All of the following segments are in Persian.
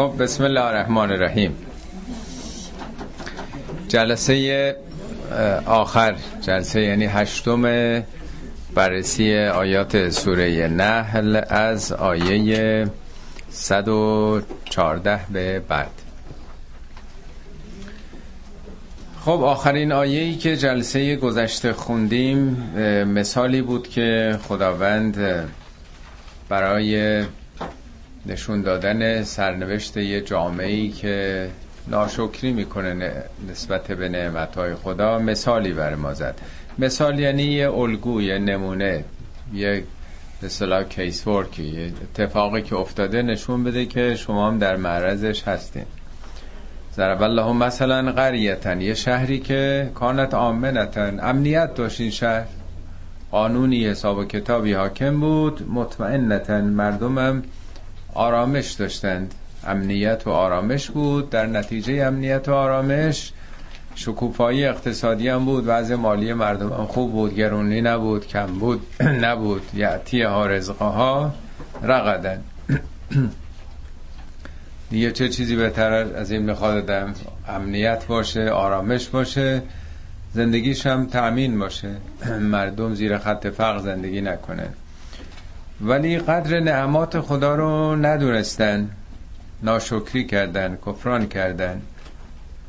خب بسم الله الرحمن الرحیم. جلسه آخر جلسه یعنی هشتم بررسی آیات سوره نحل از آیه 114 به بعد. خب آخرین آیه‌ای که جلسه گذشته خوندیم مثالی بود که خداوند برای نشون دادن سرنوشت یه جامعه‌ای که ناشکری می‌کنه نسبت به نعمتهای خدا مثالی بر ما زد. مثال یعنی یه الگو یه نمونه یه به کیس ورکی اتفاقی که افتاده نشون بده که شما هم در معرضش هستین. ضرب الله مثلا قریتن یه شهری که کانت آمنتن امنیت داشت این شهر. قانونی حساب و کتابی حاکم بود مطمئنتن مردمم آرامش داشتند. امنیت و آرامش بود. در نتیجه امنیت و آرامش شکوفایی اقتصادی هم بود. وضع مالی مردم هم خوب بود. گرونی نبود. کم بود. نبود. یعتی ها رزقه ها رقدن. دیگه چه چیزی بهتر از این می‌خواد؟ امنیت باشه آرامش باشه. زندگیش هم تأمین باشه. مردم زیر خط فقر زندگی نکنه ولی قدر نعمات خدا رو ندونستن. ناشکری کردن کفران کردن.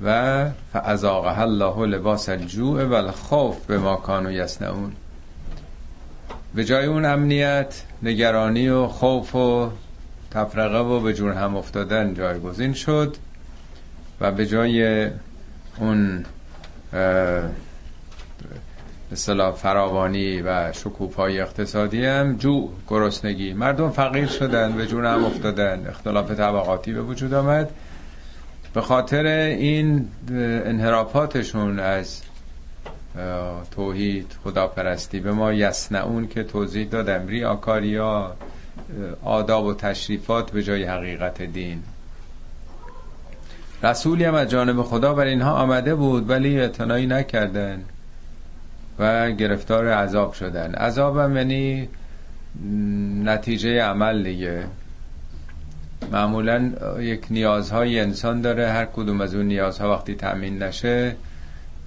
و فعذاقه الله لباس الجوع و الخوف به ما کانو یسنعون به جای اون امنیت نگرانی و خوف و تفرقه و به جور هم افتادن جایگزین شد. و به جای اون اصطلاح فراوانی و شکوفای اقتصادی هم جو گرسنگی. مردم فقیر شدن به جون هم افتادن. اختلاف طبقاتی به وجود آمد. به خاطر این انحرافاتشون از توحید خداپرستی به ما یسنعون که توضیح دادم ریاکاریا آداب و تشریفات به جای حقیقت دین. رسولی هم از جانب خدا بر اینها آمده بود ولی اعتنایی نکردن. و گرفتار عذاب شدن. عذاب هم یعنی نتیجه عمل دیگه. معمولا یک نیازهای انسان داره هر کدوم از اون نیازها وقتی تأمین نشه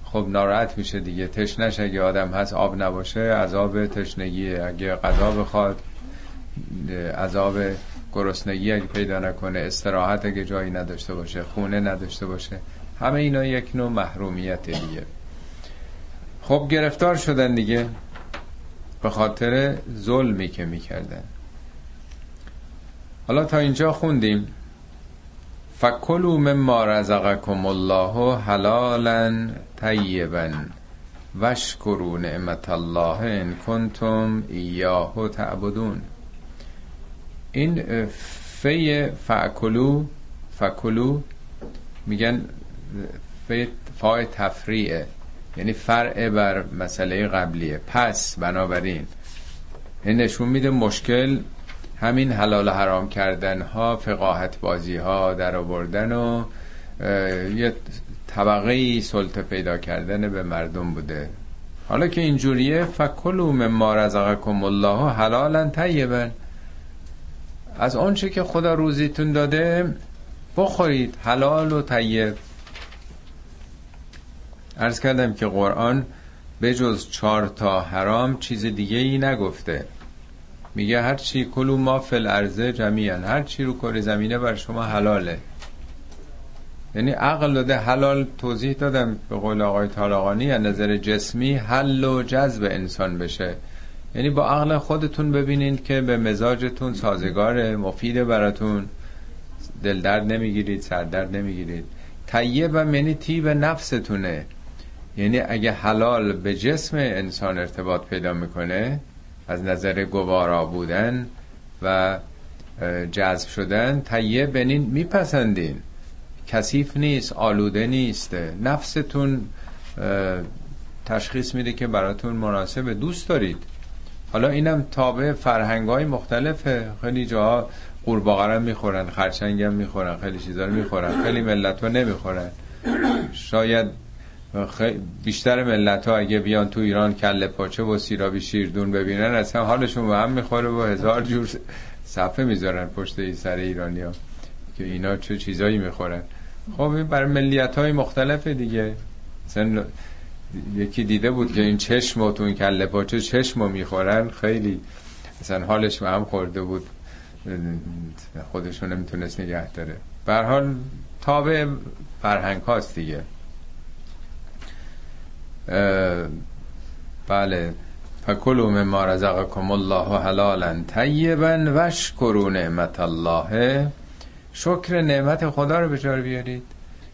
خب ناراحت میشه دیگه. تشنش اگه آدم هست آب نباشه عذاب تشنگی اگه غذا بخواد عذاب گرسنگی اگه پیدا نکنه استراحت اگه جایی نداشته باشه خونه نداشته باشه. همه اینا یک نوع محرومیت دیگه. خب گرفتار شدن دیگه به خاطر ظلمی که می‌کردن. حالا تا اینجا خوندیم. فکلوا مما رزقکم الله حلالا طیبا وشکروا نعمت الله ان کنتم ایاه تعبدون. این فی فاکلو فکلو میگن فی فای تفریعه یعنی فرع بر مسئله قبلیه. پس بنابراین این نشون میده مشکل همین حلال حرام کردن ها فقاهت بازی ها در آوردن و یه طبقه سلطه پیدا کردن به مردم بوده. حالا که اینجوریه فکلوا مما رزقکم الله حلالا طیبا. از آنچه که خدا روزیتون داده بخورید حلال و طیب. ارز کردم که قرآن به جز چهار تا حرام چیز دیگه ای نگفته. میگه هر چی کلو ما فل ارزه جمیعا هر چی رو کره زمینه بر شما حلاله. یعنی عقل داده حلال توضیح دادم به قول آقای طالقانی از نظر جسمی حل و جذب انسان بشه. یعنی با عقل خودتون ببینید که به مزاجتون سازگار مفید براتون. دل درد نمی‌گیرید سردرد نمی‌گیرید. طیب و منی تیب نفستونه. یعنی اگه حلال به جسم انسان ارتباط پیدا می‌کنه از نظر گوارا بودن و جذب شدن تیه بنین میپسندین. کثیف نیست آلوده نیست. نفستون تشخیص میده که براتون مناسب دوست دارید. حالا اینم تابع فرهنگ های مختلفه. خیلی جاها قورباغه می‌خورن خرچنگ هم می‌خورن خیلی چیزا رو می‌خورن خیلی ملت ها نمی‌خورن. شاید بیشتر ملت ها اگه بیان تو ایران کله پاچه و سیرابی شیردون ببینن اصلا حالشون به هم می‌خوره و هزار جور صفحه می‌ذارن پشت ای سر ایرانی که اینا چه چیزایی می‌خورن. خب این برای ملیت های مختلف دیگه. مثلا یکی دیده بود که این چشم و تو این کله پاچه چشم رو می‌خورن خیلی مثلا حالش به هم خورده بود. خودشون نمی‌تونست نگه داره. حال تابع فرهنگ هاست دیگه. بله. فکلوا مما رزقکم الله حلالا طیبا واشکروا نعمت الله. شکر نعمت خدا رو به جار بیارید.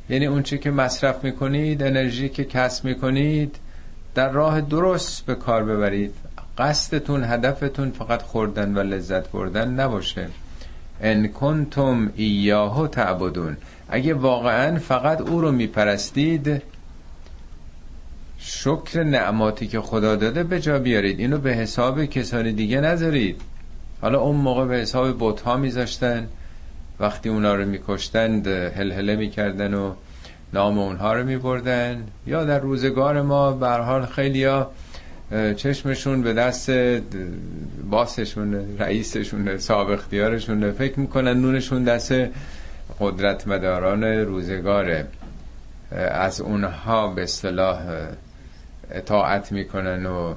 یعنی اون چی که مصرف می‌کنید انرژی که کسب می‌کنید در راه درست به کار ببرید. قصدتون هدفتون فقط خوردن و لذت بردن نباشه. ان کنتم ایاه تعبدون. اگه واقعا فقط او رو میپرستید شکر نعماتی که خدا داده به جا بیارید. اینو به حساب کسان دیگه نذارید. حالا اون موقع به حساب بوت ها میذاشتن. وقتی اونا رو میکشتند هلهله می‌کردن و نام اونها رو میبردن. یا در روزگار ما به حال خیلی ها چشمشون به دست باسشون رئیسشون صاحب اختیارشون فکر می‌کنن نونشون دست قدرت مداران روزگاره از اونها به اصطلاح اطاعت می‌کنن و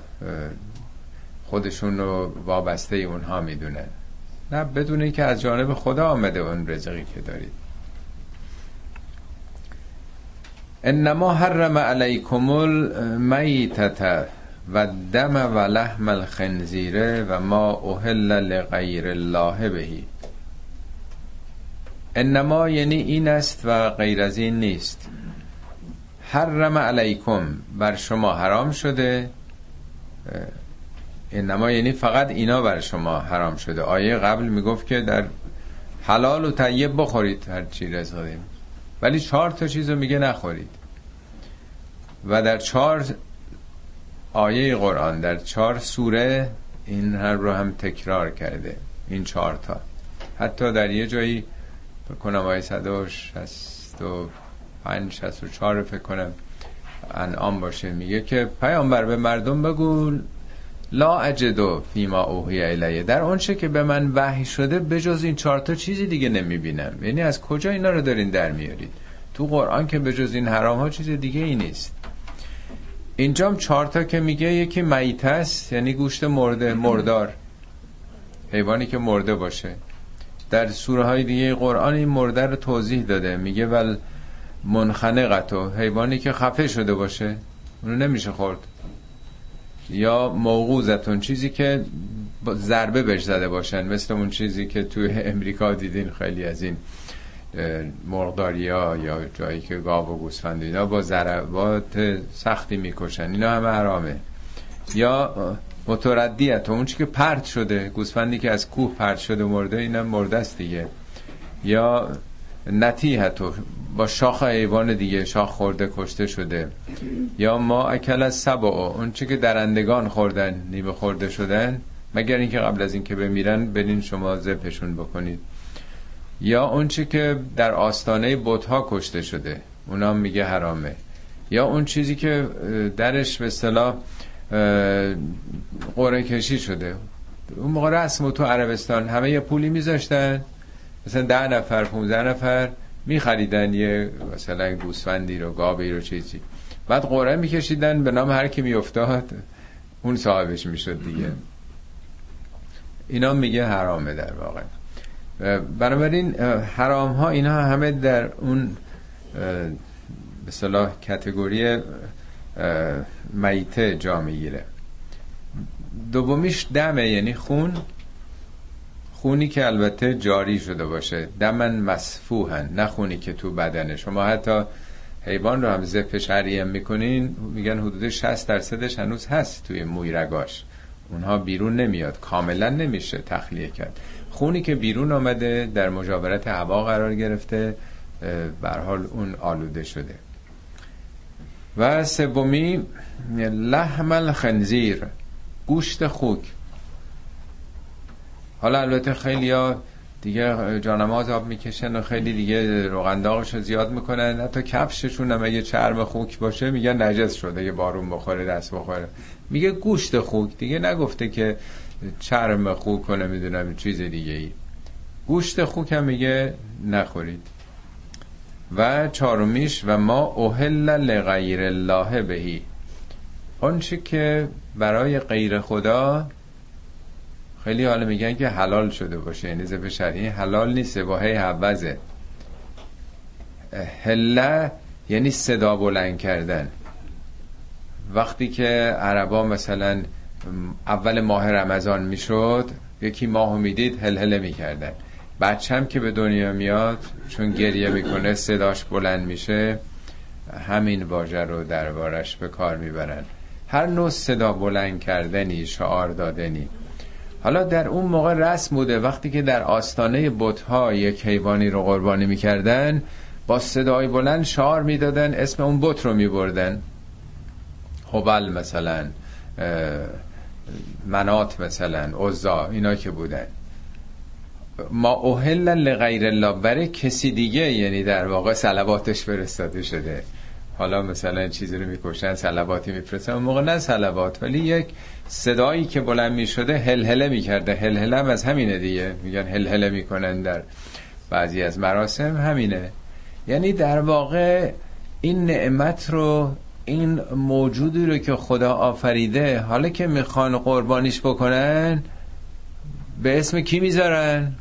خودشون رو وابسته اونها می‌دونن. نه بدون که از جانب خدا آمده اون رزقی که دارید. انما حرم علیکم المیتت و دم و لحم الخنزیره و ما اهل لغیر الله بهی انما یعنی این است و غیر از این نیست. حرم علیکم بر شما حرام شده. انما یعنی فقط اینا بر شما حرام شده. آیه قبل می‌گفت که در حلال و طیب بخورید هر چی رزقیم ولی چهار تا چیز رو میگه نخورید. و در چهار آیه قرآن در چهار سوره این هر رو هم تکرار کرده. این چهار تا. حتی در یه جایی بکنم آیه 165 64 فکر کنم انعام باشه. میگه که پیامبر به مردم بگو لا اجدو فیما اوهی الیه. در آنچه که به من وحی شده بجز این چهار تا چیزی دیگه نمی‌بینم. یعنی از کجا اینا رو دارین در میارید؟ تو قرآن که بجز این حرام ها چیز دیگه ای نیست. اینجام چهار تا که میگه یکی میت است یعنی گوشت مرده مردار. حیوانی که مرده باشه. در سوره های دیگه قرآن این مرده رو توضیح داده. میگه ول منخنقتو حیوانی که خفه شده باشه اونو نمیشه خورد. یا موقوزتون چیزی که ضربه بهش زده باشن. مثل اون چیزی که توی امریکا دیدین خیلی از این مرغداریا یا جایی که گاو و گوسفند اینا با ضربات سختی می‌کشن. اینا همه حرامه. یا متردیت اون چی که پرت شده گوسفندی که از کوه پرت شده مرده اینا مرده است دیگه. یا نتیحتو با شاخ ایوان دیگه شاخ خورده کشته شده. یا ما اکل از سبا اون چی که درندگان خوردن نیمه خورده شدن مگر اینکه قبل از اینکه بمیرن برین شما زبشون بکنید. یا اون چی که در آستانه بتها کشته شده اونا میگه حرامه. یا اون چیزی که درش به اصطلاح قره کشی شده. اون موقع رسم تو عربستان همه یه پولی میذاشتن. مثلا ده نفر 15 نفر میخریدن یه مثلا گوسفندی رو گاوی رو چیزی. بعد قرعه میکشیدن به نام هر کی میافتاد اون صاحبش می‌شد دیگه. اینا میگه حرامه در واقع. بنابراین حرام ها اینا همه در اون به صلاح کتگوری میته جا می‌گیره. دومیش دمه یعنی خون. خونی که البته جاری شده باشه. دمن مسفوهن نه خونی که تو بدنه. شما حتی حیوان رو هم زپ شریعه می‌کنین میگن حدود 60 درصدش هنوز هست توی موی رگاش. اونها بیرون نمیاد کاملا نمیشه تخلیه کرد. خونی که بیرون آمده در مجاورت هوا قرار گرفته بر حال اون آلوده شده. و سومی لحم الخنزیر گوشت خوک. حالا البته خیلی ها دیگه جانماز آب می‌کشن و خیلی دیگه روغنداغش رو زیاد می‌کنن. حتی کفششون هم اگه چرم خوک باشه میگن نجس شده یه بارون بخوره دست بخوره. میگه گوشت خوک. دیگه نگفته که چرم خوک کنه می‌دونم چیز دیگه ای گوشت خوک هم میگه نخورید. و چهارمیش و ما اوهل لغیر الله بهی. آنچه که برای غیر خدا خیلی حالا میگن که حلال شده باشه یعنی ذبح شرعی. حلال نیست واهی حوزه. هله یعنی صدا بلند کردن. وقتی که عربا مثلا اول ماه رمضان می‌شد یکی ماه می‌دید هل هله می‌کردن بچم که به دنیا میاد چون گریه می‌کنه صداش بلند میشه همین واژه رو دربارش به کار می‌برن. هر نوع صدا بلند کردنی شعار دادنی. حالا در اون موقع رسم بوده وقتی که در آستانه بتها یک حیوانی رو قربانی می‌کردن با صدای بلند شعار می‌دادن اسم اون بت رو میبردن. هبل مثلا منات مثلا عزا اینا که بودن. ما اوهل لغیر الله برای کسی دیگه یعنی در واقع سلواتش فرستاده شده. حالا مثلا چیزی رو می‌کشن سلواتی میفرستن. موقع نه سلوات ولی یک صدایی که بلند می‌شده هلهله می‌کرده. هلهله هم از همینه دیگه. میگن هلهله می‌کنن در بعضی از مراسم. همینه. یعنی در واقع این نعمت رو این موجودی رو که خدا آفریده حالا که می‌خوان قربانیش بکنن به اسم کی می‌ذارن؟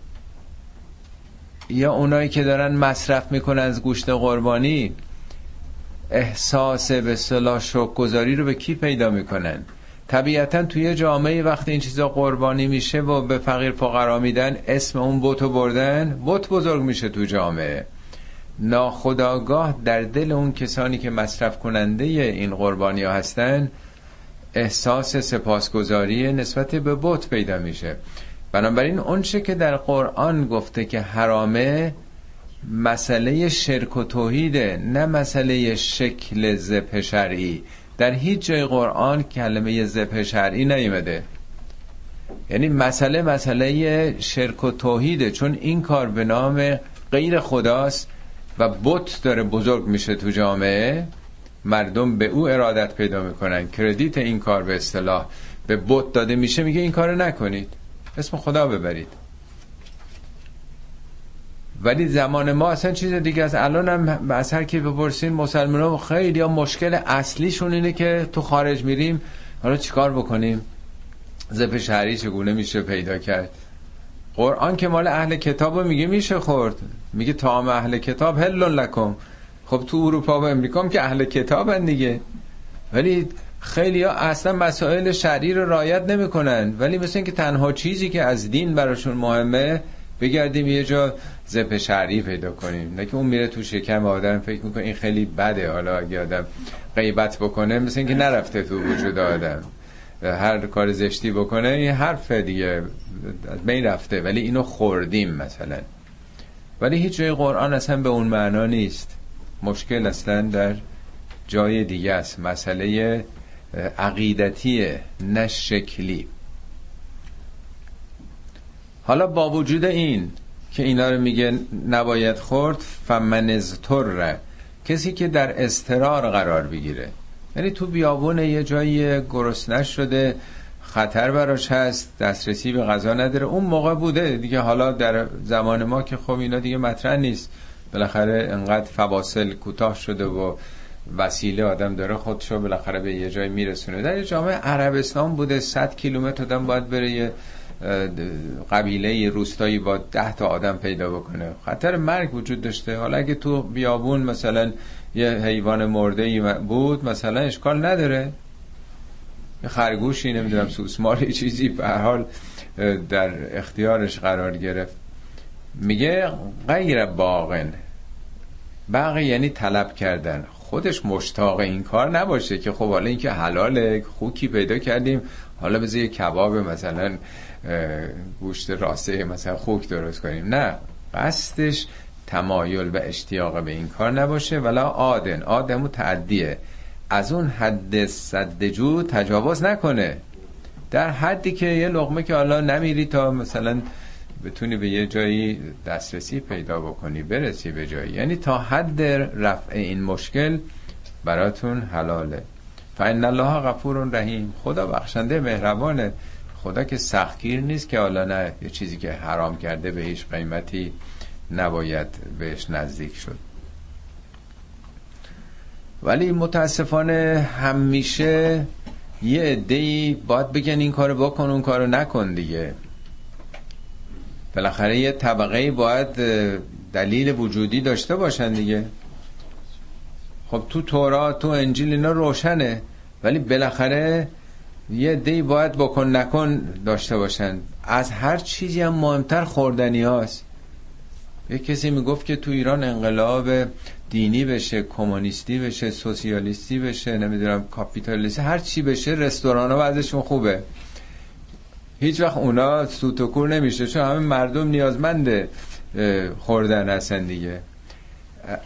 یا اونایی که دارن مصرف می‌کنن از گوشت قربانی؟ احساس به صلاح گذاری رو به کی پیدا می‌کنن؟ طبیعتا توی جامعه وقتی این چیزا قربانی میشه و به فقیر فقرا میدن اسم اون بوتو بردن بوت بزرگ میشه تو جامعه. ناخداگاه در دل اون کسانی که مصرف کننده این قربانی ها هستن احساس سپاسگزاری نسبت به بت پیدا میشه. بنابراین اونچه که در قرآن گفته که حرامه مسئله شرک و توحیده نه مسئله شکل زبه شرعی. در هیچ جای قرآن کلمه زبه شرعی نیمده یعنی مسئله مسئله شرک و توحیده چون این کار به نام غیر خداست و بت داره بزرگ میشه تو جامعه. مردم به او ارادت پیدا می‌کنن. کردیت این کار به اصطلاح به بت داده میشه میگه این کار نکنید. اسم خدا ببرید. ولی زمان ما اصلا چیز دیگه از الان هم از هر کی بپرسین مسلمان خیلی یا مشکل اصلیشون اینه که تو خارج میریم حالا چیکار بکنیم؟ زپ شهری چگونه میشه پیدا کرد؟ قرآن که مال اهل کتاب میگه میشه خورد. میگه تام اهل کتاب هلون لکم. خب تو اروپا و امریکا هم که اهل کتاب دیگه. ولی خیلی ها اصلا مسائل شرعی رو رایت نمی‌کنن. ولی مثل اینکه تنها چیزی که از دین براشون مهمه بگردیم یه جا زپ شرعی پیدا کنیم. نه که اون میره تو شکم آدم فکر می‌کنه این خیلی بده. حالا اگه آدم غیبت بکنه مثل اینکه نرفته تو وجود آدم. هر کار زشتی بکنه این حرف دیگه بین رفته. ولی اینو خوردیم مثلا. ولی هیچ جای قرآن اصلا به اون معنا نیست. مشکل اصلا در جای دیگه است. مسئله عقیدتی نه شکلی. حالا با وجود این که اینا رو میگه نباید خورد فمنزتر کسی که در استرار قرار بگیره. یعنی تو بیابون یه جایی گرسنه شده خطر براش هست دسترسی به غذا نداره. اون موقع بوده. دیگه حالا در زمان ما که خب اینا دیگه مطرح نیست. بالاخره انقدر فواصل کوتاه شده و وسیله آدم داره خودشو بالاخره به یه جای میرسونه. در جامعه عربستان بوده 100 کیلومتر آدم باید بره یه قبیله روستایی با ده تا آدم پیدا بکنه. خطر مرگ وجود داشته. حالا اگه تو بیابون مثلا یه حیوان مرده بود مثلا اشکال نداره. یه خرگوشی نمی‌دونم سوسماری چیزی به حال در اختیارش قرار گرفت. میگه غیر باغن. باقی یعنی طلب کردن. خودش مشتاق این کار نباشه که خب حالا اینکه حلاله خوکی پیدا کردیم. حالا بذار یه کباب مثلا گوشت راسته مثلا خوک درست کنیم. نه قصدش تمایل و اشتیاق به این کار نباشه ولا آدن. آدمو تعدیه. از اون حد صدجو تجاوز نکنه. در حدی که یه لغمه که حالا نمیری تا مثلا بتونی به یه جایی دسترسی پیدا بکنی برسی به جایی. یعنی تا حد رفع این مشکل براتون حلاله. فان الله غفور رحیم. خدا بخشنده مهربانه. خدا که سختگیر نیست که حالا نه یه چیزی که حرام کرده به هیچ قیمتی نباید بهش نزدیک شد. ولی متاسفانه همیشه یه عده‌ای باید بگن این کارو بکن اون کارو نکن دیگه. بالاخره یه طبقه باید دلیل وجودی داشته باشن دیگه. خب تو تورات تو انجیل اینا روشنه ولی بالاخره یه دی باید بکن نکن داشته باشن. از هر چیزی هم مهمتر خوردنی هاست. یه کسی می‌گفت که تو ایران انقلاب دینی بشه کمونیستی بشه سوسیالیستی بشه نمی‌دونم کاپیتالیستی هر چی بشه رستوران ها خوبه. هیچ وقت اونا سوتوکور نمیشه چون همه مردم نیازمند خوردن هستن دیگه.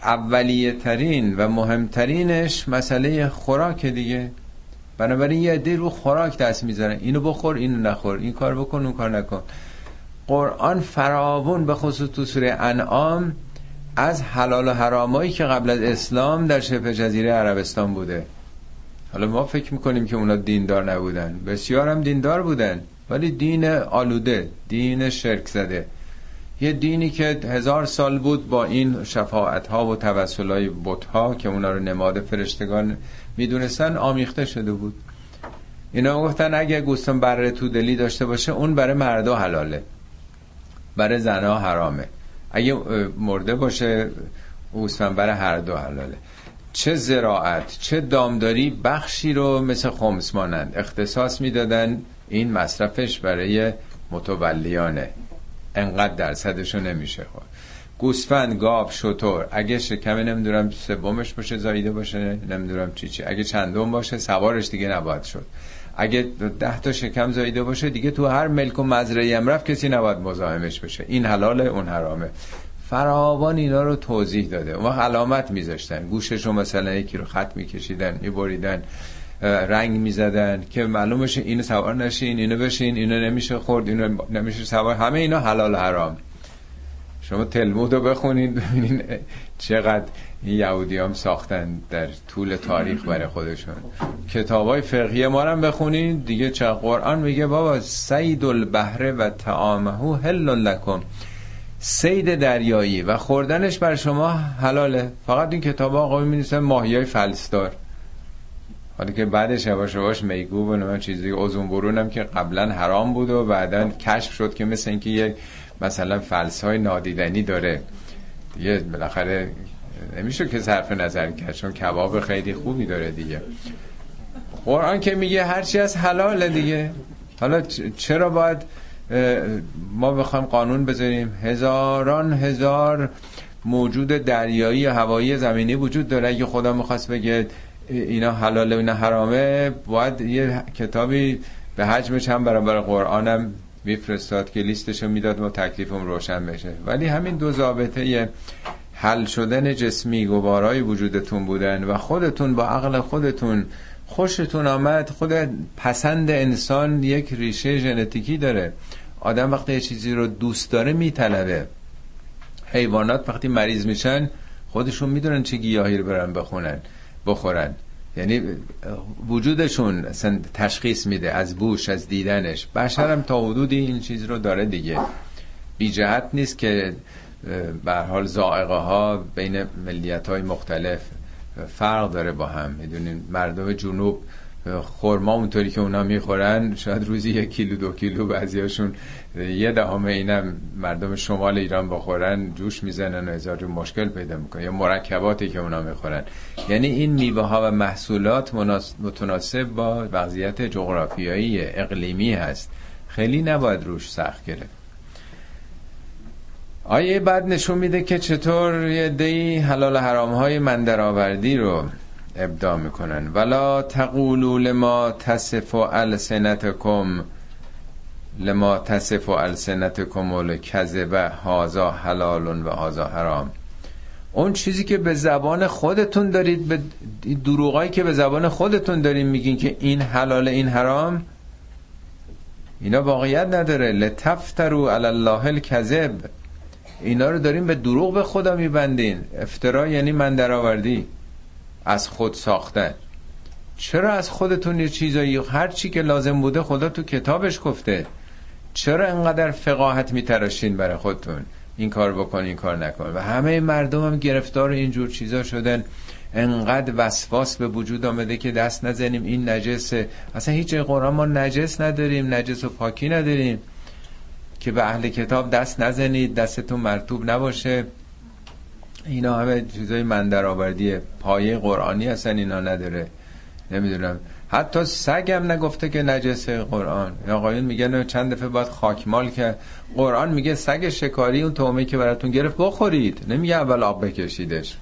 اولیه ترین و مهمترینش مسئله خوراک دیگه. بنابراین یه عده رو خوراک دست می‌ذارن اینو بخور اینو نخور. این کار بکن اون کار نکن. قرآن فراون به خصوص تو سوره انعام از حلال و حرامایی که قبل از اسلام در شبه جزیره عربستان بوده. حالا ما فکر می‌کنیم که اونا دیندار نبودن. بسیار هم دیندار بودن ولی دین آلوده دین شرک زده. یه دینی که هزار سال بود با این شفاعت ها و توسل های بت ها که اونا رو نماد فرشتگان می‌دونستن آمیخته شده بود. اینا گفتن اگه گوستان بره تو دلی داشته باشه اون برای مردا حلاله. برای زنها حرامه. اگه مرده باشه گوسفند برای هر دو حلاله. چه زراعت چه دامداری بخشی رو مثل خمس مانند اختصاص می‌دادن. این مصرفش برای متولیانه. انقدر درصدشو نمیشه خود گوسفند گاو شطور اگه شکم نمی‌دونم سومش باشه زایده باشه نمی‌دونم چی چی. اگه چندم باشه سوارش دیگه نباید شد. اگه ده تا شکم زایده باشه دیگه تو هر ملک و مزرعه هم رفت کسی نباید مزاحمش بشه. این حلاله اون حرامه. فراوان اینا رو توضیح داده. اون علامت میذاشتن. گوشش رو مثلا یکی رو خط میکشیدن میبریدن. رنگ می‌زدن که معلومش اینو سوار نشین اینو بشین اینو نمیشه خورد اینو نمیشه سوار. همه اینا حلال حرام. شما تلمود رو بخونید ببینین چقدر این یهودی هم ساختن در طول تاریخ برای خودشون. کتاب های فقهی ما هم بخونید دیگه چه قرآن میگه بابا سید البحر و تعامهو هل لکم. سید دریایی و خوردنش بر شما حلاله. فقط این کتاب ها آقا می ماهی های فلسدار حالا که بعدش یواش یواش میگو و من چیزی اوزون برون هم که قبلا حرام بود و بعدا کشف شد که مثل اینکه یه مثلا فلس های نادیدنی داره. یه بالاخره نمیشه که صرف نظر کرد چون کباب خیلی خوبی داره دیگه. قرآن که میگه هرچی از حلال دیگه. حالا چرا باید ما بخوایم قانون بذاریم؟ هزاران هزار موجود دریایی هوایی زمینی وجود داره. اگه خدا می‌خواست بگه اینا حلاله و اینا حرامه باید یه کتابی به حجمش هم برابر قرآنم میفرستاد که لیستشو می‌داد و تکلیفم روشن بشه. ولی همین دو ضابطه حل شدن جسمی گوارای وجودتون بودن و خودتون با عقل خودتون خوشتون آمد خود پسند انسان یک ریشه ژنتیکی داره. آدم وقتی یه چیزی رو دوست داره میطلبه. حیوانات وقتی مریض میشن خودشون می‌دونن چه گیاهی رو برن بخونن. بخورن. یعنی وجودشون تشخیص میده از بوش از دیدنش. بشرم تا حدودی این چیز رو داره دیگه. بی جهت نیست که به حال زائقه ها بین ملیت های مختلف فرق داره با هم. می‌دونین مردم جنوب خورما اونطوری که اونا می‌خورن شاید روزی یک کیلو دو کیلو بعضیاشون یه دهم اینم مردم شمال ایران بخورن جوش می‌زنن و هزار مشکل پیدا می‌کنن. یا مرکباتی که اونا می‌خورن. یعنی این میوه ها و محصولات متناسب با وضعیت جغرافیایی اقلیمی هست. خیلی نباید روش سخت گرفت. آیه بعد نشون میده که چطور یه دی حلال حرام های مندرآوردی رو ابدا می‌کنن. ولا تقولوا لما تصف السنتکم لما تصف السنتکم الکذب هازا حلال و هازا حرام. اون چیزی که به زبان خودتون دارید به دروغایی که به زبان خودتون دارید میگین که این حلال این حرام اینا واقعیت نداره. لتفترو علی الله الکذب. اینا رو داریم به دروغ به خدا میبندین. افترا یعنی من درآوردی. از خود ساختن. چرا از خودتون یه چیزایی؟ هر چی که لازم بوده خدا تو کتابش گفته. چرا انقدر فقاهت میتراشین برای خودتون؟ این کار بکن این کار نکن. و همه مردم هم گرفتار اینجور چیزا شدن. انقدر وسواس به وجود آمده که دست نزنیم. این نجسه اصلا هیچ قرآن ما نجس نداریم نجس و پاکی نداریم. که به اهل کتاب دست نزنید دستتون مرتوب نباشه. اینا همه چیزای من پایه قرآنی هستن اینا نداره. نمی‌دونم. حتی سگ هم نگفته که نجس قرآن. آقایون میگن چند دفعه باید خاکمال که قرآن میگه سگ شکاری اون تومه که براتون گرفت بخورید. نمیگه اول آب بکشیدش.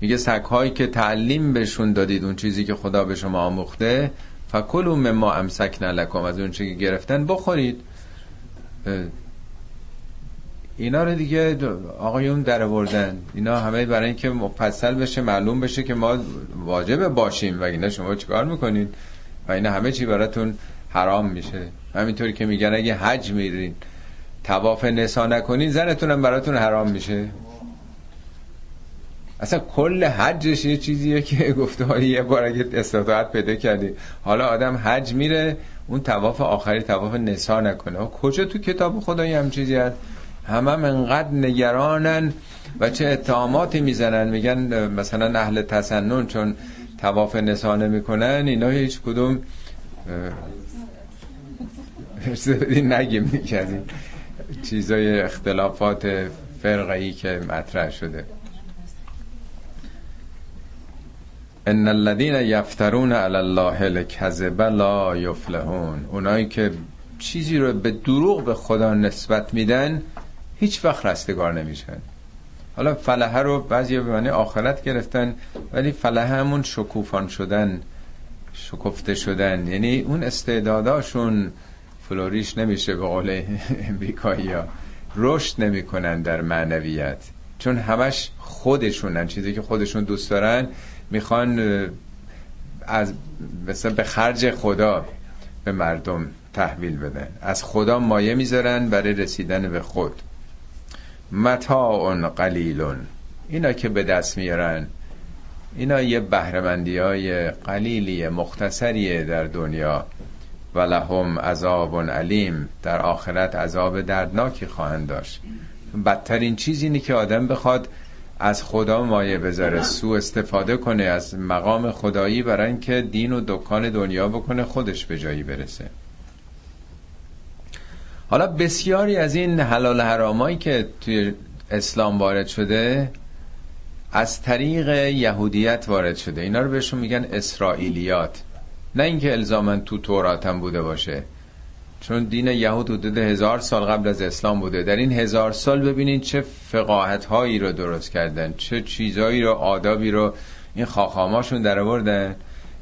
میگه سگ هایی که تعلیم بهشون دادید اون چیزی که خدا به شما آموخته فکلوا مما امسک لکم. از اون چیزی که گرفتن بخورید. اینا رو دیگه آقایون در آوردن. اینا همه برای اینکه مفصل بشه معلوم بشه که ما واجب باشیم و اینا. شما چیکار می‌کنید؟ و اینا همه چی براتون حرام میشه. همینطوری که میگن اگه حج میرین تواف نسا نکنین زنتون هم براتون حرام میشه. اصلا کل حجش یه چیزیه که گفته یه بار اگه استطاعت پیدا کردی. حالا آدم حج میره اون تواف آخری تواف نسا نکنه. کجا تو کتاب خدایی هم چیزی هست؟ همه هم انقدر نگرانن و چه اتهاماتی می‌زنن. میگن مثلا اهل تسنن چون تواف نسانه می‌کنن اینا هیچ کدوم نگیم این چیزای اختلافات فرقهی که مطرح شده. ان الذين يفترون على الله الكذب لا يفلحون اونایی که چیزی رو به دروغ به خدا نسبت میدن هیچ وقت رستگار نمیشن. حالا فلحه رو بعضی به معنی آخرت گرفتن ولی فلحه همون شکوفان شدن شکفته شدن. یعنی اون استعداداشون فلوریش نمیشه به قول امریکایی ها رشد نمی‌کنن در معنویت. چون همش خودشونن. چیزی که خودشون دوست دارن می‌خوان از مثلا به خرج خدا به مردم تحویل بدن. از خدا مایه می‌ذارن برای رسیدن به خود. متاع قلیلون اینا که به دست میارن اینا یه بهرمندی های قلیلی مختصریه در دنیا و لهم عذاب علیم. در آخرت عذاب دردناکی خواهند داشت. بدترین چیز اینه که آدم بخواد از خدا مایه بذاره سو استفاده کنه از مقام خدایی برای اینکه دین و دکان دنیا بکنه خودش به جایی برسه. حالا بسیاری از این حلال حرامایی که توی اسلام وارد شده از طریق یهودیت وارد شده. اینا رو بهشون میگن اسرائیلیات. نه اینکه الزامن تو تورات هم بوده باشه. چون دین یهود حدود هزار سال قبل از اسلام بوده. در این هزار سال ببینید چه فقاهت هایی رو درست کردن چه چیزایی رو آدابی رو این خاخاماشون در آوردن.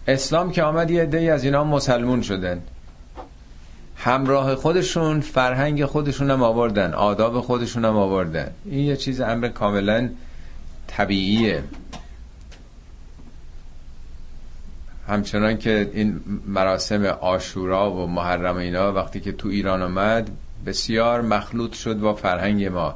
اسلام که آمد یه عده از اینا مسلمون شدن. همراه خودشون فرهنگ خودشون هم آوردن آداب خودشون هم آوردن. این یه چیز امر کاملا طبیعیه. همچنان که این مراسم آشورا و محرم اینا وقتی که تو ایران آمد بسیار مخلوط شد با فرهنگ ما.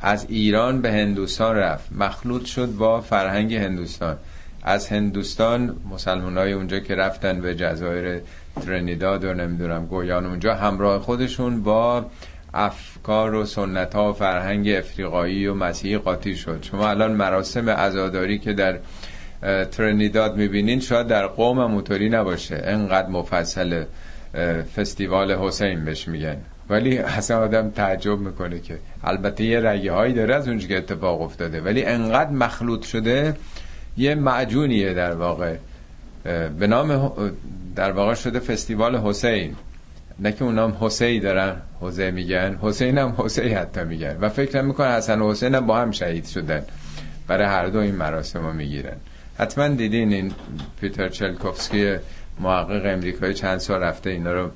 از ایران به هندوستان رفت مخلوط شد با فرهنگ هندوستان. از هندوستان مسلمان های اونجا که رفتن به جزایر ترینیداد و نمی‌دونم گویان اونجا همراه خودشون با افکار و سنت ها و فرهنگ افریقایی و مسیحی قاطی شد. شما الان مراسم عزاداری که در ترینیداد می‌بینین شاید در قوم موتوری نباشه. انقدر مفصل فستیوال حسین بهش میگن. ولی اصلا آدم تعجب می‌کنه که البته یه رگه هایی داره از اونجا که اتفاق افتاده. ولی انقدر مخلوط شده یه معجونیه در واقع. به نام در واقع شده فستیوال حسین. نه که اونام حسین دارن حسین میگن. حسین هم حسین حتی میگن. و فکر می‌کنن حسن و حسین هم با هم شهید شدن. برای هر دو این مراسم رو می‌گیرن. حتما دیدین این پیتر چلکوفسکی محقق امریکایی چند سال رفته اینا رو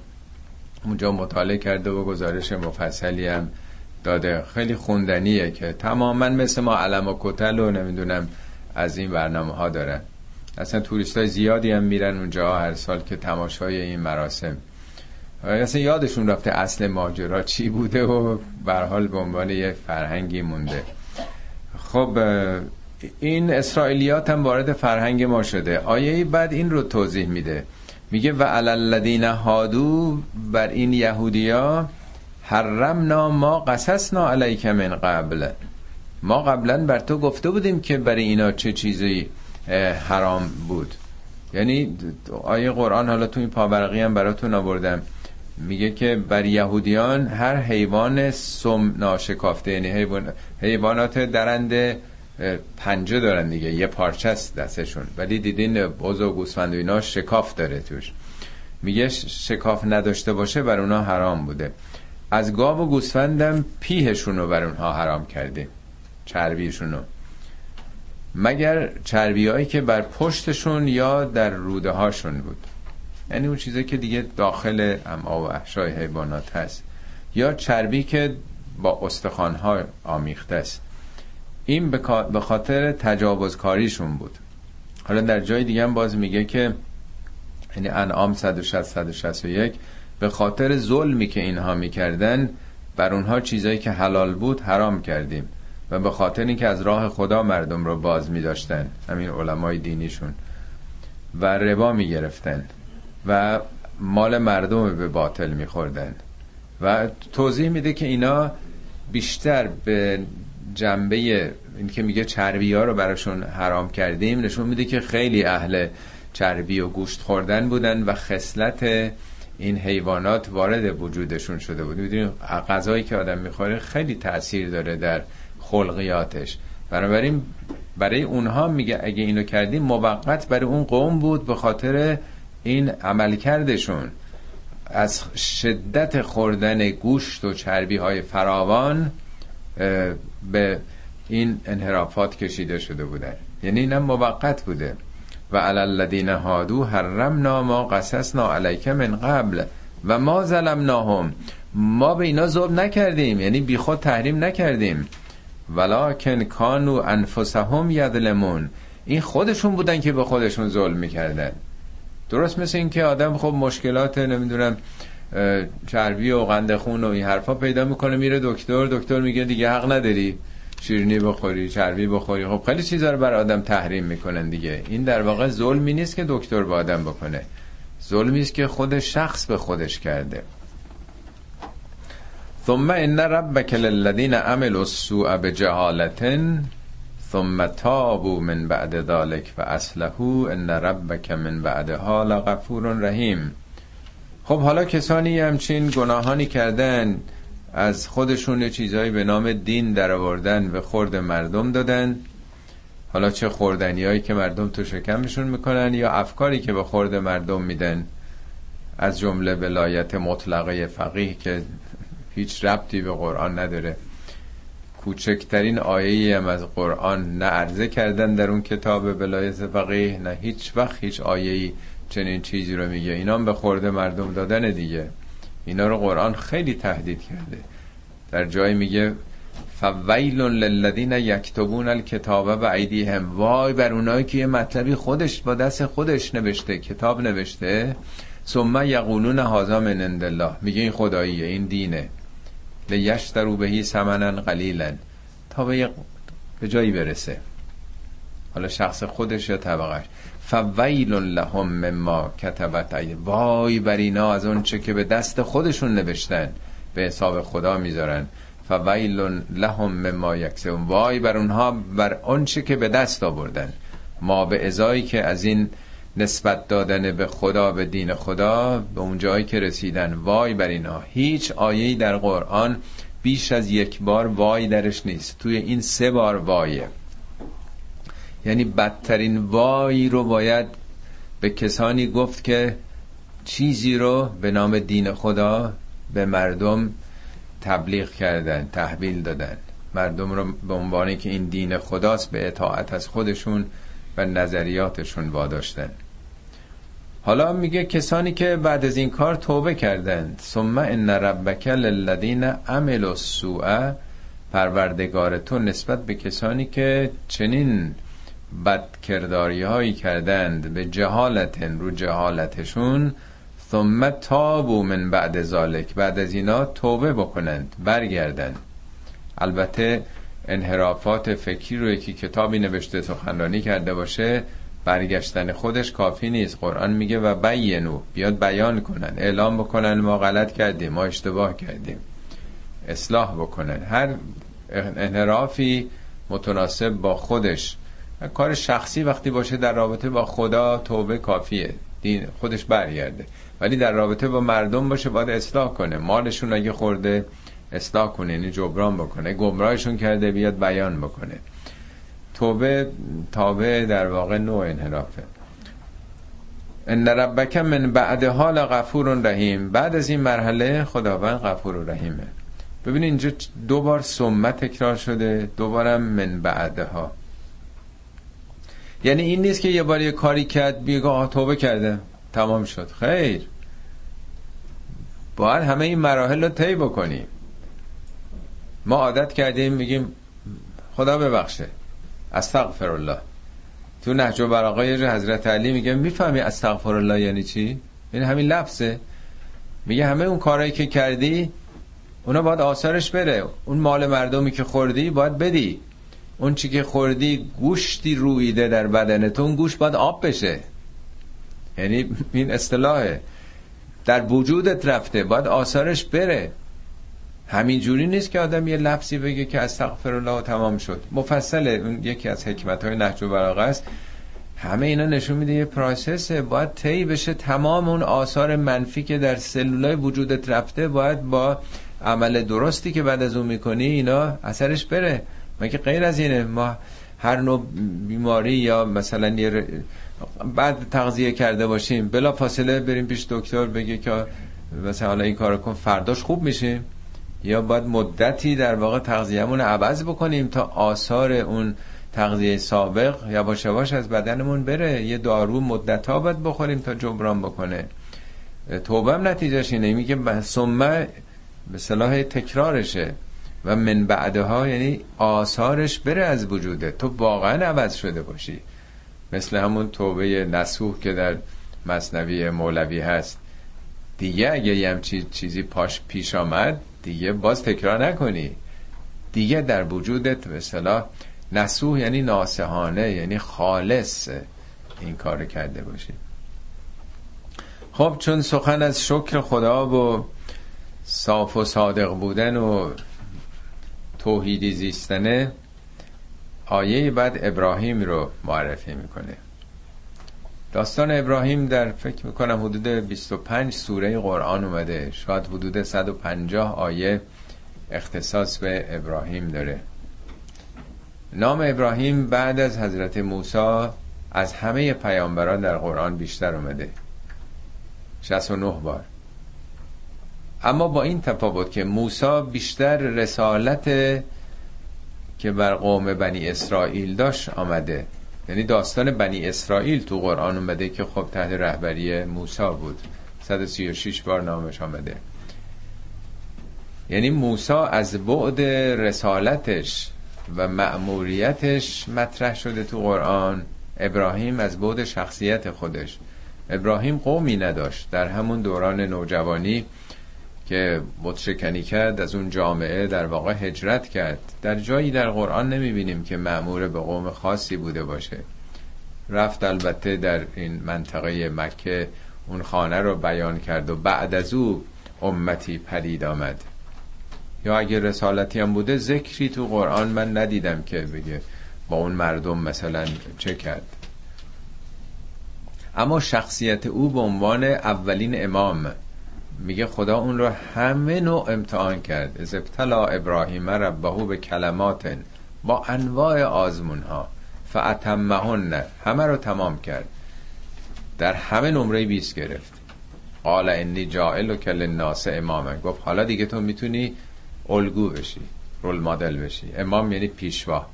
اونجا مطالعه کرده و گزارش مفصلی هم داده. خیلی خوندنیه که تماما مثل ما علم و کتل و نمی‌دونم از این برنامه ها دارن اصلا توریست های زیادی هم میرن اونجا هر سال که تماشای این مراسم. اصلا یادشون رفته اصل ماجرا چی بوده و حال به عنوان یه فرهنگی مونده. خب این اسرائیلیات هم وارد فرهنگ ما شده. آیه بعد این رو توضیح میده. میگه و الذین هادو بر این یهودیا حرمنا ما قصصنا علیک من قبل. ما قبلا بر تو گفته بودیم که برای اینا چه چیزی حرام بود. یعنی آیه قرآن حالا تو این پاورقی هم براتون آوردم میگه که بر یهودیان هر حیوان سم ناشکافته یعنی حیوان حیوانات درنده پنجه دارن دیگه یه پارچه است دستشون. ولی دیدین بز و گوسفند و اینا شکاف داره توش. میگه شکاف نداشته باشه بر اونها حرام بوده. از گاو و گوسفندم پیهشون رو بر اونها حرام کرده. چربیشون رو مگر چربی هایی که بر پشتشون یا در روده هاشون بود؟ یعنی اون چیزی که دیگه داخل اما و احشای حیوانات هست. یا چربی که با استخوان ها آمیخته است. این به خاطر تجاوزکاریشون بود. حالا در جای دیگه هم باز میگه که یعنی انعام 160 161 به خاطر ظلمی که اینها می‌کردن بر اونها چیزایی که حلال بود حرام کردیم. و به خاطر اینکه از راه خدا مردم رو باز می داشتن همین علمای دینیشون و ربا می گرفتن و مال مردم به باطل می خوردن و توضیح میده که اینا بیشتر به جنبه این که میگه چربی ها رو براشون حرام کردیم نشون میده که خیلی اهل چربی و گوشت خوردن بودن و خصلت این حیوانات وارد وجودشون شده بود. می‌دونید غذایی که آدم می‌خوره خیلی تاثیر داره در خلقیاتش بنابراین برای اونها میگه اگه اینو کردیم موقت برای اون قوم بود به خاطر این عملکردشون از شدت خوردن گوشت و چربی های فراوان به این انحرافات کشیده شده بودن. یعنی اینم موقت بوده. و علی الذین هادو حرمنا ما قصصنا علیک من قبل و ما ظلمناهم. ما به اینا ظلم نکردیم. یعنی بیخود تحریم نکردیم. ولکن کانو انفسهم یظلمون. این خودشون بودن که به خودشون ظلم می‌کردن. درست مثل این که آدم خب مشکلات نمی‌دونم چربی و قند خون و این حرفا پیدا می‌کنه میره دکتر دکتر میگه دیگه حق نداری شیرینی بخوری چربی بخوری. خب خیلی چیزا رو بر آدم تحریم می‌کنن دیگه. این در واقع ظلمی نیست که دکتر به آدم بکنه. ظلمی است که خود شخص به خودش کرده. ثم ان ربک للذین عملوا السوء بجهالة ثم تابوا من بعد ذلك و ان ربک من بعدها لغفور رحیم. خب حالا کسانی همچین گناهانی کردن از خودشون یه چیزهایی به نام دین در آوردن به خورد مردم دادن. حالا چه خوردنیایی که مردم تو شکمشون می‌کنن یا افکاری که به خورد مردم میدن. از جمله ولایت مطلقه فقیه که هیچ ربطی به قرآن نداره. کوچکترین آیه هم از قرآن نه عرضه کردن در اون کتاب ولایت فقیه نه هیچ وقت هیچ آیه چنین چیزی رو میگه. اینا هم به خورده مردم دادن دیگه. اینا رو قرآن خیلی تهدید کرده. در جای میگه فویل للذین یکتبون الکتاب و ایدیهم. وای بر اونایی که یه مطلبی خودش با دست خودش نوشته کتاب نوشته. ثم یقولون هذا من الله. میگه این خداییه این دینه. لیشترو بهی سمنا قلیلا تا به به جایی برسه. حالا شخص خودش یا طبقش فویل لهم مما کتبت وای بر اینا از اون چه که به دست خودشون نوشتن. به حساب خدا می‌ذارن. فویل لهم مما یکسبون. وای بر اونها بر اون چه که به دست آوردن. ما به ازایی که از این نسبت دادن به خدا به دین خدا به اون جایی که رسیدن. وای بر اینا. هیچ آیه‌ای در قرآن بیش از یک بار وای درش نیست. توی این سه بار وایه. یعنی بدترین وای رو باید به کسانی گفت که چیزی رو به نام دین خدا به مردم تبلیغ کردن تحویل دادن. مردم رو به عنوانی که این دین خداست به اطاعت از خودشون و نظریاتشون واداشتن. حالا میگه کسانی که بعد از این کار توبه کردند. ثم ان ربک للذین عملوا السوء. پروردگار تو نسبت به کسانی که چنین بد کرداری هایی کردند. به جهالت رو جهالتشون. ثم تابو من بعد ذالک بعد از اینا توبه بکنند برگردند. البته انحرافات فکری رو یکی کتابی نوشته سخنرانی کرده باشه. برگشتن خودش کافی نیست. قرآن میگه و بینو بیاد بیان کنن. اعلام بکنن ما غلط کردیم ما اشتباه کردیم. اصلاح بکنن. هر انحرافی متناسب با خودش. کار شخصی وقتی باشه در رابطه با خدا توبه کافیه. دین خودش برگرده. ولی در رابطه با مردم باشه باید اصلاح کنه. مالشون اگه خورده اصلاح کنه. یعنی جبران بکنه. گمراهشون کرده بیاد بیان بکنه. توبه تابه در واقع نوع انحرافه. ان ربک من بعد حال غفور رحیم. بعد از این مرحله خداوند غفور و رحیمه. ببین اینجا دو بار سمت تکرار شده دوبارم من بعدها. یعنی این نیست که یه بار یه کاری کرد بیگاه توبه کرده. تمام شد. خیر. باید همه این مراحل رو طی بکنیم. ما عادت کردیم میگیم خدا ببخشه. استغفر الله تو نهج و براغای حضرت علی میگه می‌فهمی استغفر الله یعنی چی؟ یعنی همین لفظه. میگه همه اون کارهایی که کردی اونا باید آثارش بره. اون مال مردمی که خوردی باید بدی. اون چی که خوردی گوشتی رویده در بدنتون اون گوشت باید آب بشه. یعنی این اصطلاحه. در وجودت رفته باید آثارش بره. همین جوری نیست که آدم یه لفظی بگه که استغفر الله تمام شد. مفصله اون یکی از حکمت های نهج و است. همه اینا نشون میده یه پروسسه باید طی بشه تمام اون آثار منفی که در سلولای وجودت رفته باید با عمل درستی که بعد از اون می‌کنی اینا اثرش بره. مگه غیر از اینه؟ ما هر نوع بیماری یا مثلا یه بعد تغذیه کرده باشیم بلا فاصله بریم پیش دکتر بگه که مثلا این کارو کن فرداش خوب میشیم. یا باید مدتی در واقع تغذیهمون عوض بکنیم تا آثار اون تغذیه سابق یواش یواش از بدنمون بره. یه دارو مدت ها باید بخوریم تا جبران بکنه. توبه هم نتیجهش اینه. میگه سمه به صلاح تکرارشه و من بعدها یعنی آثارش بره از وجوده. تو واقعا عوض شده باشی. مثل همون توبه نسوح که در مصنوی مولوی هست. دیگه اگه یه چیزی پاش پیش آمد دیگه باز تکرار نکنی. دیگه در وجودت به صلاح نسوح یعنی ناسهانه یعنی خالص این کار کرده باشی. خب چون سخن از شکر خدا و صاف و صادق بودن و توحیدی زیستنه آیه بعد ابراهیم رو معرفی می‌کنه. داستان ابراهیم در فکر می‌کنم حدود 25 سوره قرآن اومده. شاید حدود 150 آیه اختصاص به ابراهیم داره. نام ابراهیم بعد از حضرت موسی از همه پیامبران در قرآن بیشتر اومده. 69 بار. اما با این تفاوت که موسی بیشتر رسالت که بر قوم بنی اسرائیل داشت آمده. یعنی داستان بنی اسرائیل تو قرآن اومده که خب تحت رهبری موسی بود. 136 بار نامش آمده. یعنی موسی از بعد رسالتش و مأموریتش مطرح شده تو قرآن. ابراهیم از بعد شخصیت خودش. ابراهیم قومی نداشت. در همون دوران نوجوانی که بتشکنی کرد از اون جامعه در واقع هجرت کرد. در جایی در قرآن نمی‌بینیم که معمور به قوم خاصی بوده باشه. رفت البته در این منطقه مکه اون خانه رو بیان کرد و بعد از او امتی پدید آمد. یا اگه رسالتی هم بوده ذکری تو قرآن من ندیدم که بگه با اون مردم مثلا چه کرد. اما شخصیت او به عنوان اولین امام میگه خدا اون رو همه نوع امتحان کرد. از ابتلا ابراهیم ربهو به کلمات با انواع آزمون ها فعتمهن همه رو تمام کرد. در همه نمره 20 گرفت. قال انی جائل و کل ناس امامه گفت حالا دیگه تو می‌تونی الگو بشی رول مدل بشی. امام یعنی پیشوا.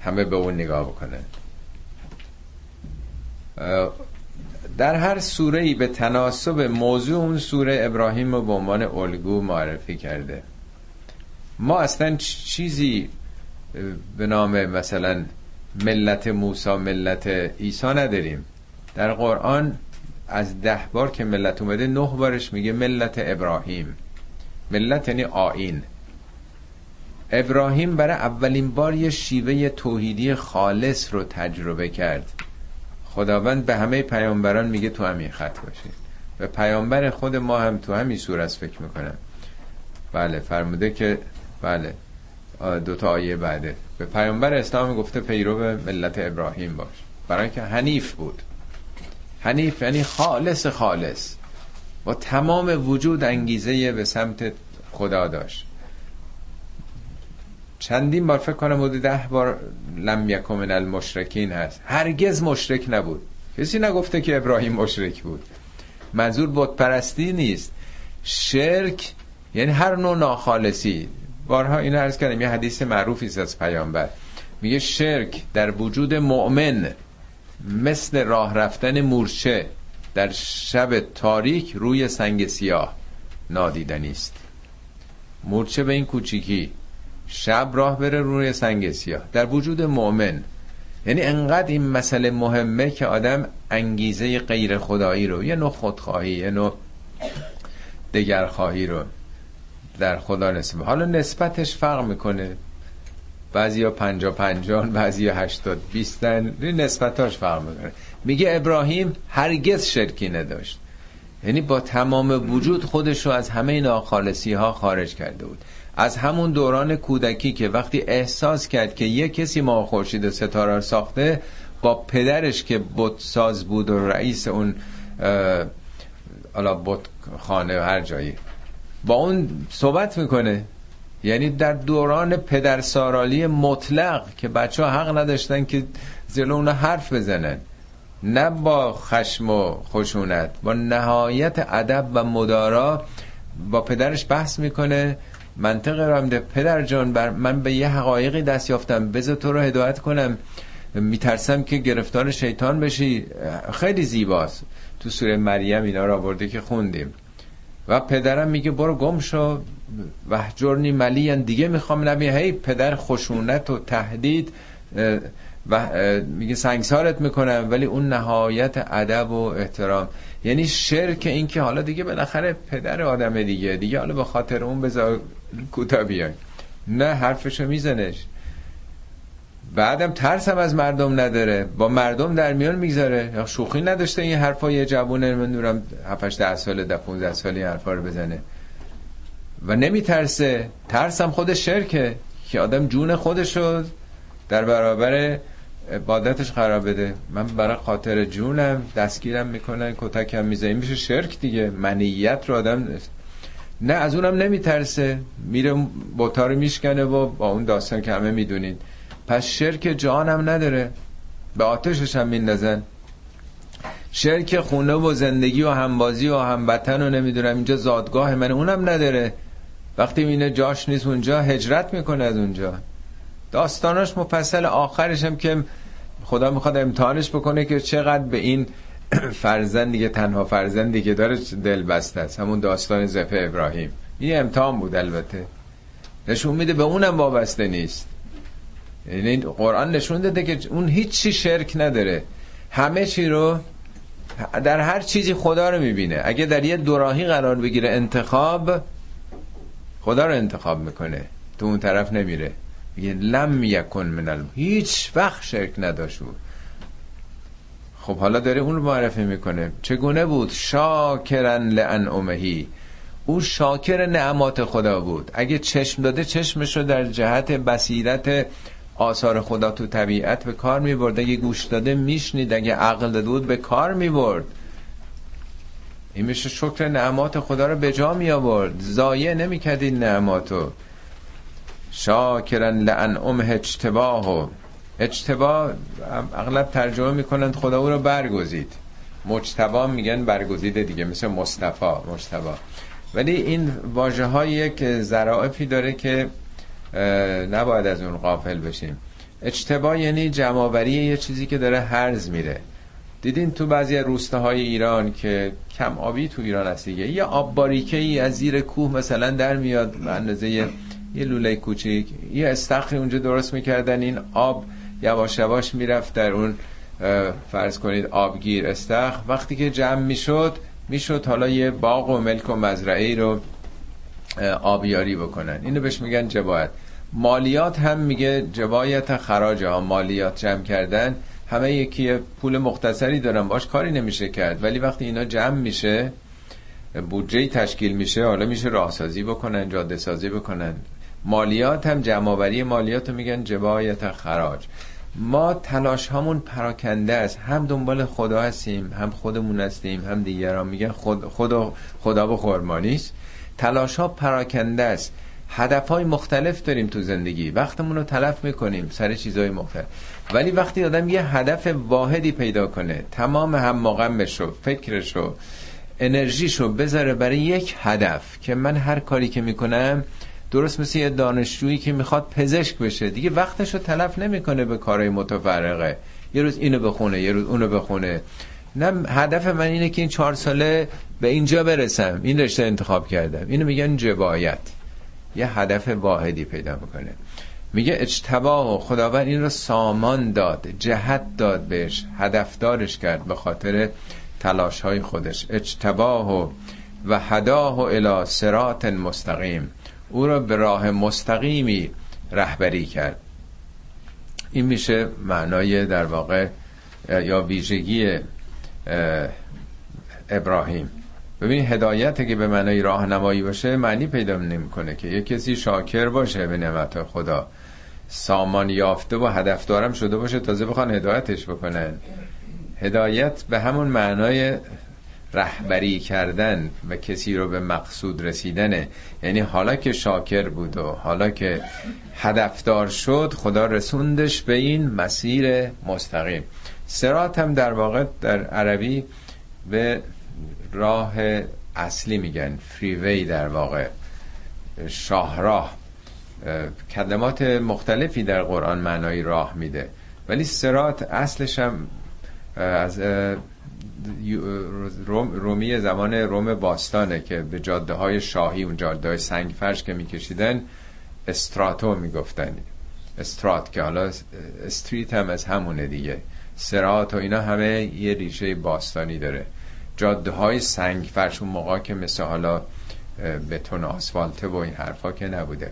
همه به اون نگاه بکنه در هر سوره ای به تناسب موضوع اون سوره ابراهیم رو به عنوان الگو معرفی کرده. ما اصلا چیزی به نام مثلا ملت موسی ملت عیسی نداریم. در قرآن از ده بار که ملت اومده نه بارش میگه ملت ابراهیم. ملت یعنی آین ابراهیم برای اولین بار یه شیوه توحیدی خالص رو تجربه کرد. خداوند به همه پیامبران میگه تو همین خط باشید به پیامبر خود ما هم تو همین صورت فکر می‌کنم. بله فرموده که بله دو تا آیه بعده. به پیامبر اسلام گفته پیرو ملت ابراهیم باش. برای که حنیف بود. حنیف یعنی خالص خالص. با تمام وجود انگیزه به سمت خدا داشت. چندین بار فکر کنم حدود ده بار لم یکم من المشرکین هست. هرگز مشرک نبود. کسی نگفته که ابراهیم مشرک بود. منظور بت پرستی نیست. شرک یعنی هر نوع ناخالصی. بارها این عرض کردم یه حدیث معروفی از پیامبر. میگه شرک در وجود مؤمن مثل راه رفتن مورچه در شب تاریک روی سنگ سیاه نادیدنی است مورچه به این کوچیکی شب راه بره روی سنگ سیاه. در وجود مؤمن یعنی انقدر این مسئله مهمه که آدم انگیزه غیر خدایی رو یه نوع خودخواهی یه نوع دگرخواهی رو در خدا نسبت حالا نسبتش فرق می‌کنه. بعضی ها پنجا پنجان بعضی ها هشتاد بیستن نسبتاش فرق می‌کنه. میگه ابراهیم هرگز شرکی نداشت. یعنی با تمام وجود خودش رو از همه ناخالصی ها خارج کرده بود. از همون دوران کودکی که وقتی احساس کرد که یه کسی ما خورشید ستاره ساخته با پدرش که بت ساز بود و رئیس اون حالا بت خانه هر جایی. با اون صحبت می‌کنه. یعنی در دوران پدر سارالی مطلق که بچه ها حق نداشتن که زیلو اون حرف بزنن. نه با خشم و خشونت با نهایت ادب و مدارا با پدرش بحث می‌کنه. منطق هم پدر جان بر من به یه حقایقی دست یافتم. بذار تو رو هدایت کنم. میترسم که گرفتار شیطان بشی. خیلی زیباست. تو سوره مریم اینا رو آورده که خوندیم. و پدرم میگه برو گم شو. و جرنی ملی دیگه می‌خوام نبی هی پدر خشونت و تهدید و میگه سنگسارت می‌کنم ولی اون نهایت ادب و احترام. یعنی شرک این که حالا دیگه بالاخره پدر آدم دیگه. دیگه حالا به خاطر اون بذار کوتا بیای نه حرفشو میزنش. بعدم ترسم از مردم نداره. با مردم در میان می‌گذاره. یا شوخی نداشته این حرفا. یه جوونه من نورم 7 10 ساله ده 15 سالی حرفا رو بزنه. و نمیترسه. ترسم خود شرکه. که آدم جون خودشو در برابر عبادتش قرار بده. من برای خاطر جونم دستگیرم می‌کنن کتکم می‌زنی میشه شرک دیگه. منیت رو آدم نه از اونم نمیترسه. میره بوتا رو میشکنه و با اون داستان که همه می‌دونین پس شرک جانم نداره. به آتشش هم میندازن. شرک خونه و زندگی و همبازی و هموطن و نمی‌دونم. اینجا زادگاه من اونم نداره. وقتی مینه جاش نیست اونجا هجرت می‌کنه از اونجا. داستاناش مفصل آخرش هم که خدا می‌خواد امتحانش بکنه که چقدر به این فرزند دیگه تنها فرزندی که داره دل بسته است. همون داستان زفه ابراهیم. این امتحان بود البته. نشون میده به اونم وابسته نیست. یعنی قرآن نشون داده که اون هیچی شرک نداره. همه چی رو در هر چیزی خدا رو می‌بینه. اگه در یه دوراهی قرار بگیره انتخاب خدا رو انتخاب می‌کنه. تو اون طرف نمیره. میگه لم یکن من الم. هیچ وقت شرک نداشت خب حالا داره اون رو معرفی می‌کنه. چگونه بود؟ شاکرن لان امهی او شاکر نعمات خدا بود. اگه چشم داده چشمش رو در جهت بصیرت آثار خدا تو طبیعت به کار می‌برد. اگه گوش داده میشنید. اگه عقل داده بود به کار می‌برد. این میشه شکر نعمات خدا رو به جا می آورد زایه نمی این نعماتو. شاکرن لعن امه اجتباه اغلب ترجمه می‌کنند خدا او رو برگزید. مجتبا میگن برگزیده دیگه مثل مصطفی مجتبا ولی این واژه های یک ذرائفی داره که نباید از اون قافل بشیم. اجتبا یعنی جمعوری یه چیزی که داره هرز میره دیدین تو بعضی روستاهای ایران که کم آبی تو ایران هست دیگه یه آب باریکه ای از زیر کوه مثلا در میاد اندازه یه, یه لوله کوچیک یه استخری اونجا درست می‌کردن این آب یواش یواش می‌رفت در اون فرض کنید آبگیر استخ. وقتی که جمع می‌شد می‌شد حالا یه باغ و ملک و مزرعه رو آبیاری بکنن. اینو بهش میگن جباعت مالیات هم میگه جبایت خراج ها مالیات جمع کردن. همه یکی پول مختصری دارن باش کاری نمیشه کرد. ولی وقتی اینا جمع میشه بودجه تشکیل میشه حالا میشه راهسازی بکنن جاده سازی بکنن. مالیات هم جمعآوری مالیات رو میگن جبایت خراج. ما تلاش همون پراکنده است. هم دنبال خدا هستیم هم خودمون هستیم هم دیگران. میگن خود خدا خدا به خورمانیست تلاش ها پراکنده است. هدف های مختلف داریم تو زندگی. وقتمون رو تلف می‌کنیم سر چیزهای مختلف. ولی وقتی آدم یه هدف واحدی پیدا کنه تمام هم رو انرژیش رو بذاره برای یک هدف که من هر کاری که می‌کنم درست مثل یه دانشجویی که می‌خواد پزشک بشه. دیگه وقتش رو تلف نمی‌کنه به کارهای متفرقه. یه روز اینو بخونه یه روز اونو بخونه. نه هدف من اینه که این چهار ساله به اینجا برسم. این رشته انتخاب کردم. اینو میگن جبایت. یه هدف واحدی پیدا می‌کنه. میگه اجتباه خداوند این رو سامان داد جهت داد بهش هدفدارش کرد به خاطر تلاش های خودش. اجتباه و هداه الى سرات مستقیم. او را به راه مستقیمی رهبری کرد. این میشه معنای در واقع یا ویژگی ابراهیم. ببین هدایت که به معنای راهنمایی باشه معنی پیدا نمی‌کنه که یه کسی شاکر باشه به نعمت خدا. سامان یافته و هدف دارم شده باشه تازه بخوان هدایتش بکنن. هدایت به همون معنای رهبری کردن و کسی رو به مقصود رسیدنه. یعنی حالا که شاکر بود و حالا که هدفدار شد خدا رسوندش به این مسیر مستقیم. سرات هم در واقع در عربی به راه اصلی میگن. فریوی در واقع. شاهراه. کلمات مختلفی در قرآن معنای راه میده. ولی سرات اصلش هم از رومی زمان روم باستانه که به جاده های شاهی اون جاده های سنگ فرش که میکشیدن استراتو می‌گفتن. استرات که حالا استریت هم از همونه دیگه. سرات و اینا همه یه ریشه باستانی داره. جاده های سنگ فرش اون موقع که مثل حالا بتون آسفالته و این حرفا که نبوده.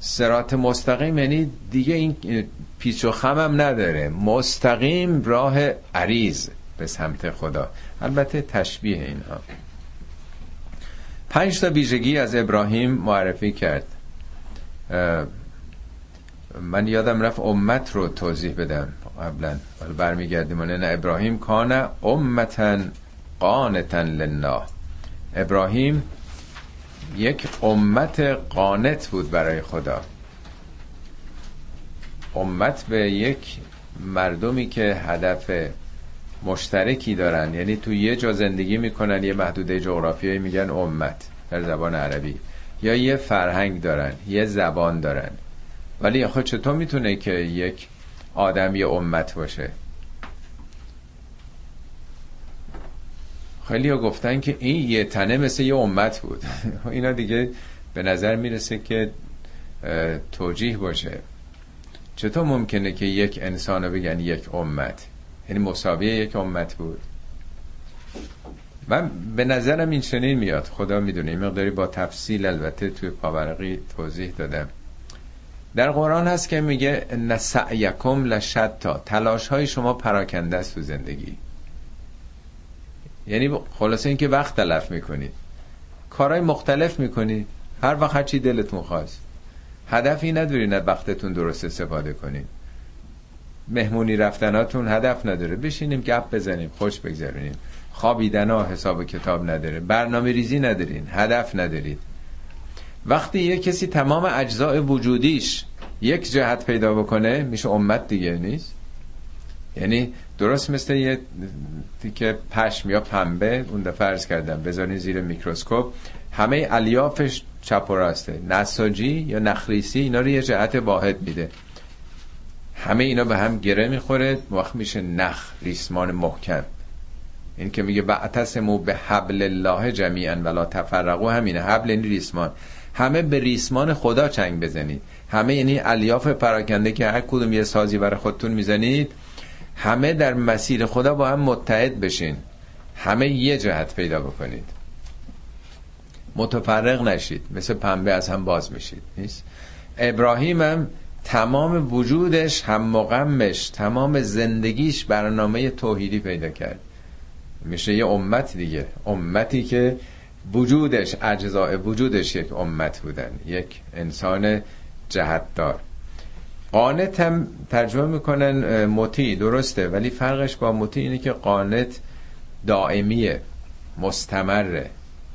سرات مستقیم یعنی دیگه این پیچ و خم هم نداره. مستقیم راه عریض. به سمت خدا. البته تشبیه اینها. پنج تا ویژگی از ابراهیم معرفی کرد. من یادم رفت امت رو توضیح بدم قبلا. برمیگردیم. نه ابراهیم کان امتا قانتا لله. ابراهیم یک امت قانت بود برای خدا. امت به یک مردمی که هدف مشترکی دارن. یعنی تو یه جا زندگی می‌کنن یه محدوده جغرافیایی میگن امت در زبان عربی. یا یه فرهنگ دارن یه زبان دارن. ولی خود چطور می‌تونه که یک آدم یه امت باشه؟ خیلی ها گفتن که این یه تنه مثل یه امت بود. اینا دیگه به نظر می‌رسه که توجیه باشه. چطور ممکنه که یک انسان بگن یک امت؟ یعنی مساویه یک امت بود. من به نظرم این چنین میاد. خدا می‌دونه این مقداری با تفصیل البته توی پاورقی توضیح دادم. در قرآن هست که میگه نسعیکم لشتا. تلاش های شما پراکنده است تو زندگی. یعنی خلاصه اینکه وقت تلف می‌کنید کارهای مختلف می‌کنید هر وقت هرچی دلتون خواست هدفی نداری نه وقتتون درست استفاده کنید مهمونی رفتناتون هدف نداره. بشینیم گپ بزنیم خوش بگذرونیم. خوابیدن ها حساب کتاب نداره. برنامه ریزی ندارین هدف ندارید. وقتی یه کسی تمام اجزاء وجودیش یک جهت پیدا بکنه میشه امت دیگه نیست؟ یعنی درست مثل یه که پشم یا پنبه اون دفعه فرض کردم بذارین زیر میکروسکوپ همه الیافش چپ و راسته نساجی یا نخریسی اینا رو یه جهت واحد میده. همه اینا به هم گره می‌خوره. وقت میشه نخ ریسمان محکم. این که میگه بعتسمو به حبل الله جمیعا ولا تفرقو همینه. حبل این ریسمان. همه به ریسمان خدا چنگ بزنید. همه یعنی الیاف پراکنده که هر کدوم یه سازی برای خودتون می‌زنید. همه در مسیر خدا با هم متحد بشین. همه یه جهت پیدا بکنید. متفرق نشید. مثل پنبه از هم باز میشید نیست؟ ابراهیم هم تمام وجودش هم مقمش تمام زندگیش برنامه توحیدی پیدا کرد. میشه یه امت دیگه. امتی که وجودش اجزاء وجودش یک امت بودن. یک انسان جهتدار. قانت هم ترجمه می‌کنن مطیع. درسته. ولی فرقش با مطیع اینه که قانت دائمیه مستمره.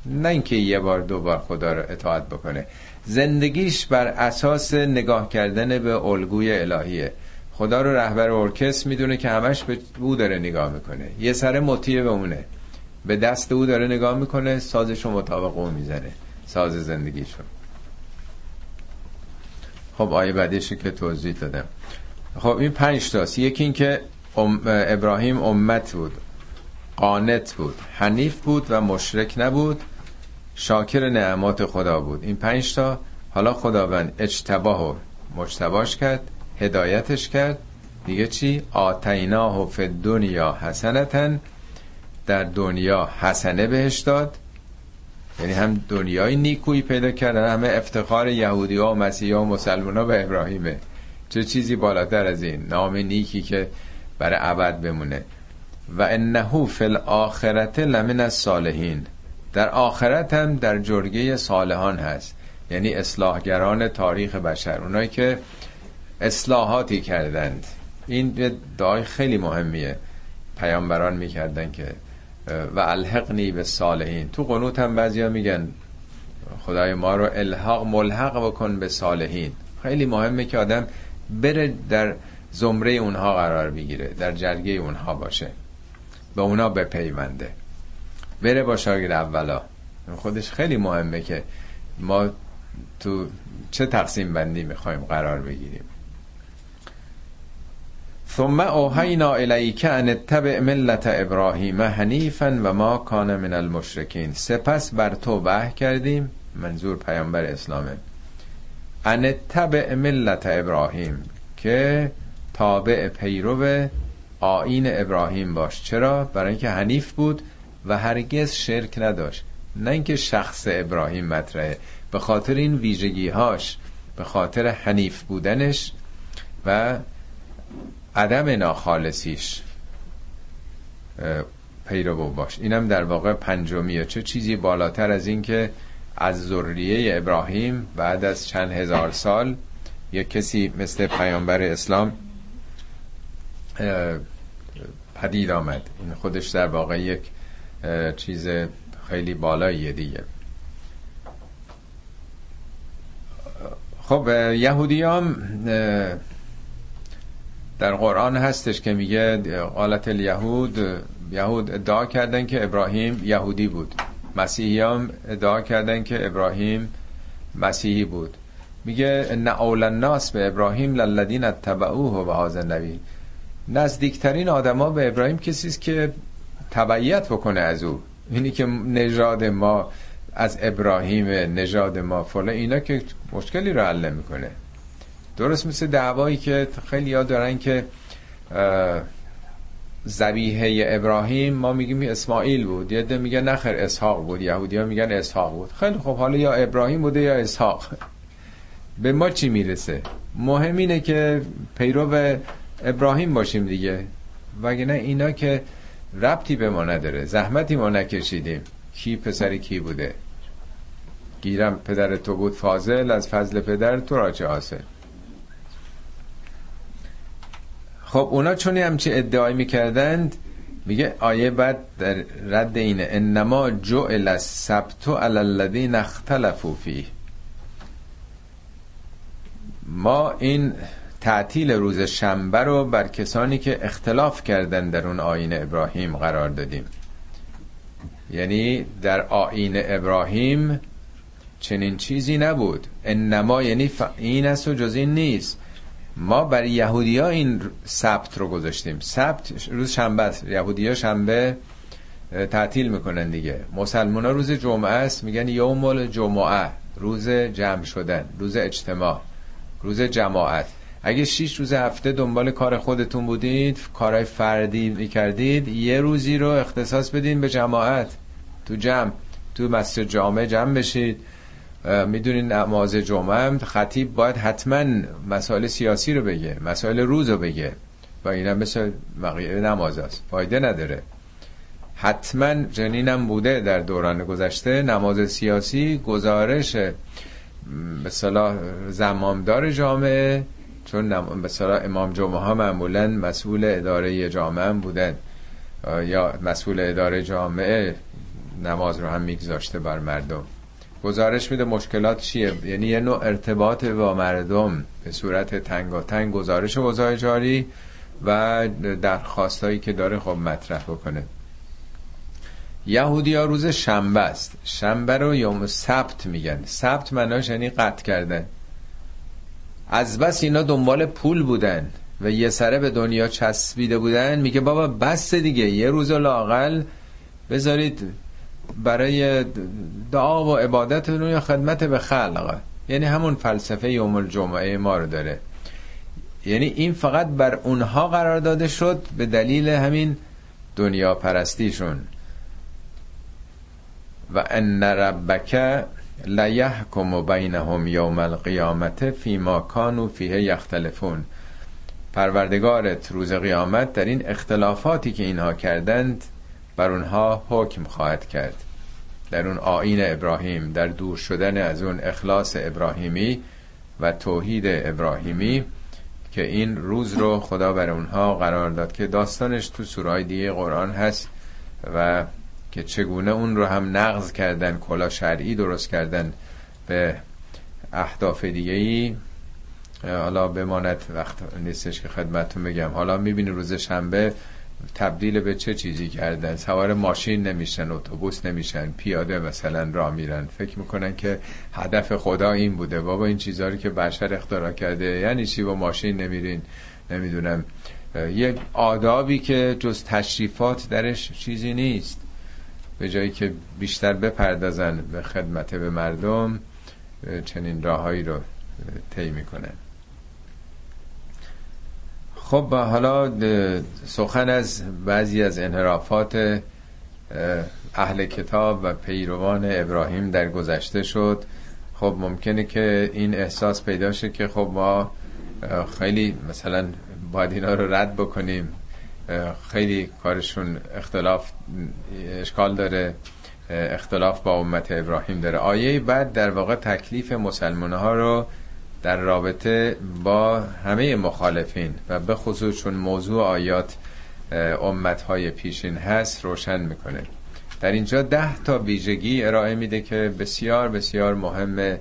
نه اینکه یه بار دو بار خدا رو اطاعت بکنه. زندگیش بر اساس نگاه کردن به الگوی الهیه. خدا رو رهبر ارکست می‌دونه که همش به او داره نگاه می‌کنه. یه سر مطیع به اونه. به دست او داره نگاه می‌کنه سازش رو مطابق او می‌زنه. ساز زندگیشو خب آیه بعدیشو که توضیح دادم. خب این پنج تاست. یکی این که ابراهیم امت بود. قانت بود. حنیف بود و مشرک نبود. شاکر نعمات خدا بود. این پنج تا حالا خداوند اجتباه و مجتباش کرد هدایتش کرد. دیگه چی؟ آتیناه فی دنیا حسنتن. در دنیا حسنه بهش داد. یعنی هم دنیای نیکویی پیدا کردن همه افتخار یهودی ها و مسیحی ها و مسلمان ها به ابراهیمه. چه چیزی بالاتر از این؟ نام نیکی که برای عبد بمونه. و انه فی الاخرت لمن الصالحین. در آخرت هم در جرگه صالحان هست. یعنی اصلاحگران تاریخ بشر اونایی که اصلاحاتی کردند. این دعای خیلی مهمیه. پیامبران می‌کردن که و الحقنی به صالحین. تو قنوت هم بعضی ها میگن خدای ما رو الحاق ملحق بکن به صالحین. خیلی مهمه که آدم بره در زمره اونها قرار بگیره در جرگه اونها باشه به اونا بپیونده. بره با شاگرد اولا. خودش خیلی مهمه که ما تو چه تقسیم بندی می‌خوایم قرار بگیریم. ثم اوحینا الیک ان اتبع ملت ابراهیم حنیفا و ما کان من المشرکین. سپس بر تو وحی کردیم منظور پیامبر اسلامه. ان اتبع ملت ابراهیم که تابع پیرو آین ابراهیم باش. چرا؟ برای اینکه حنیف بود و هرگز شرک نداشت. نه اینکه شخص ابراهیم مطرحه. به خاطر این ویژگی هاش به خاطر حنیف بودنش و عدم ناخالصیش پیرو باش. اینم در واقع پنجمیه چه چیزی بالاتر از این که از ذریه ابراهیم بعد از چند هزار سال یک کسی مثل پیامبر اسلام پدید آمد. این خودش در واقع یک چیز خیلی بالاییه دیگه. خب یهودیام در قرآن هستش که میگه قالت الیهود یهود ادعا کردن که ابراهیم یهودی بود. مسیحیام ادعا کردن که ابراهیم مسیحی بود. میگه ان اول الناس به ابراهیم للذین اتبعوه و هذا النبی. نزدیکترین آدما به ابراهیم کسی است که تبعیت بکنه از او. اینی که نژاد ما از ابراهیم نژاد ما فلا اینا که مشکلی رو حل می‌کنه درست مثل دعوایی که خیلی ها دارن که زبیحه ابراهیم ما میگیم اسماعیل بود. یه ده میگه نخر اسحاق بود. یهودی ها میگن اسحاق بود. خیلی خب حالا یا ابراهیم بوده یا اسحاق. به ما چی می‌رسه؟ مهم اینه که پیرو ابراهیم باشیم دیگه. وگه اینا که ربطی به ما نداره. زحمتی ما نکشیدیم. کی پسری کی بوده؟ گیرم پدر تو بود فاضل از فضل پدر تو را چه حاصل. خب اونا چون همچی ادعای می‌کردند میگه آیه بعد در رد اینه انما جعل السبت علی الذین اختلفوا فیه. ما این تعطیل روز شنبه رو بر کسانی که اختلاف کردن در اون آین ابراهیم قرار دادیم. یعنی در آین ابراهیم چنین چیزی نبود. انما یعنی ف... این است و جز این نیست. ما برای یهودی این سبت رو گذاشتیم. سبت روز شنبه است. یهودی شنبه تعطیل می‌کنن دیگه. مسلمان روز جمعه است. میگن یوم الجمعه روز جمع شدن روز اجتماع روز جماعت. اگه شیش روز هفته دنبال کار خودتون بودید کارهای فردی می‌کردید یه روزی رو اختصاص بدین به جماعت تو جمع تو مسجد جامعه جمع بشید. می‌دونین نماز جمعه هم خطیب باید حتما مسائل سیاسی رو بگه مسائل روز رو بگه. و اینم مثل بقیه نماز است فایده نداره. حتما جنینم بوده در دوران گذشته. نماز سیاسی گزارش مثلا زمامدار جامعه چون مثلا امام جمعه ها معمولا مسئول اداره جامعه بودن. یا مسئول اداره جامعه نماز رو هم میگذاشته بر مردم. گزارش میده مشکلات چیه؟ یعنی یه نوع ارتباط با مردم به صورت تنگ گزارش وضای جاری و درخواستایی که داره خب مطرح بکنه. یهودی ها روز شنبه است. شنبه رو یوم سبت میگن. سبت مناش یعنی قطع کردن. از بس اینا دنبال پول بودن و یه سره به دنیا چسبیده بودن میگه بابا بس دیگه یه روز لاقل بذارید برای دعا و عبادت یا خدمت به خلق. یعنی همون فلسفه یوم الجمعه ما رو داره. یعنی این فقط بر اونها قرار داده شد به دلیل همین دنیا پرستیشون و ان ربک لیحکم بینهم یوم القیامت فیما کانوا فیه یختلفون. پروردگارت روز قیامت در این اختلافاتی که اینها کردند بر اونها حکم خواهد کرد. در اون آین ابراهیم در دور شدن از اون اخلاص ابراهیمی و توحید ابراهیمی که این روز رو خدا بر اونها قرار داد که داستانش تو سورای دیگه قرآن هست و که چگونه اون رو هم نقض کردن کلا شرعی درست کردن به اهداف دیگه ای حالا بماند وقت نیستش که خدمتتون بگم. حالا می‌بینی روز شنبه تبدیل به چه چیزی کردن؟ سوار ماشین نمیشن اتوبوس نمیشن پیاده مثلا راه میرن. فکر می‌کنن که هدف خدا این بوده. بابا این چیزهایی که بشر اختراع کرده یعنی چی؟ با ماشین نمیرین. نمی‌دونم. یه آدابی که جز تشریفات درش چیزی نیست. به جایی که بیشتر بپردازن به خدمت به مردم چنین راههایی رو طی می‌کنن. خب حالا سخن از بعضی از انحرافات اهل کتاب و پیروان ابراهیم در گذشته شد. خب ممکنه که این احساس پیدا شه که خب ما خیلی مثلا باید اینا رو رد بکنیم. خیلی کارشون اختلاف اشکال داره اختلاف با امت ابراهیم داره. آیه بعد در واقع تکلیف مسلمان ها رو در رابطه با همه مخالفین و به خصوص چون موضوع آیات امت های پیشین هست روشن می‌کنه. در اینجا ده تا ویژگی ارائه میده که بسیار بسیار مهمه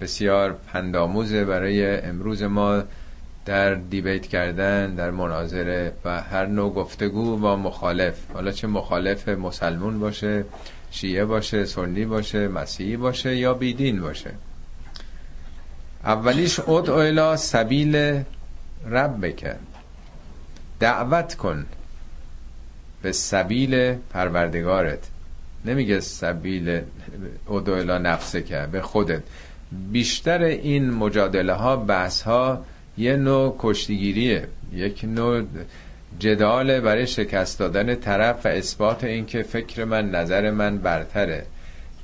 بسیار پنداموزه برای امروز ما. در دیبیت کردن در مناظره و هر نوع گفتگو با مخالف. حالا چه مخالف مسلمون باشه شیعه باشه سنی باشه مسیحی باشه یا بیدین باشه. اولیش ادعو الى سبیل رب بکن دعوت کن به سبیل پروردگارت. نمیگه سبیل ادعو الى نفسه که به خودت. بیشتر این مجادله ها بحث ها یه نوع کشتیگیریه. یک نوع جدال برای شکست دادن طرف و اثبات اینکه فکر من نظر من برتره.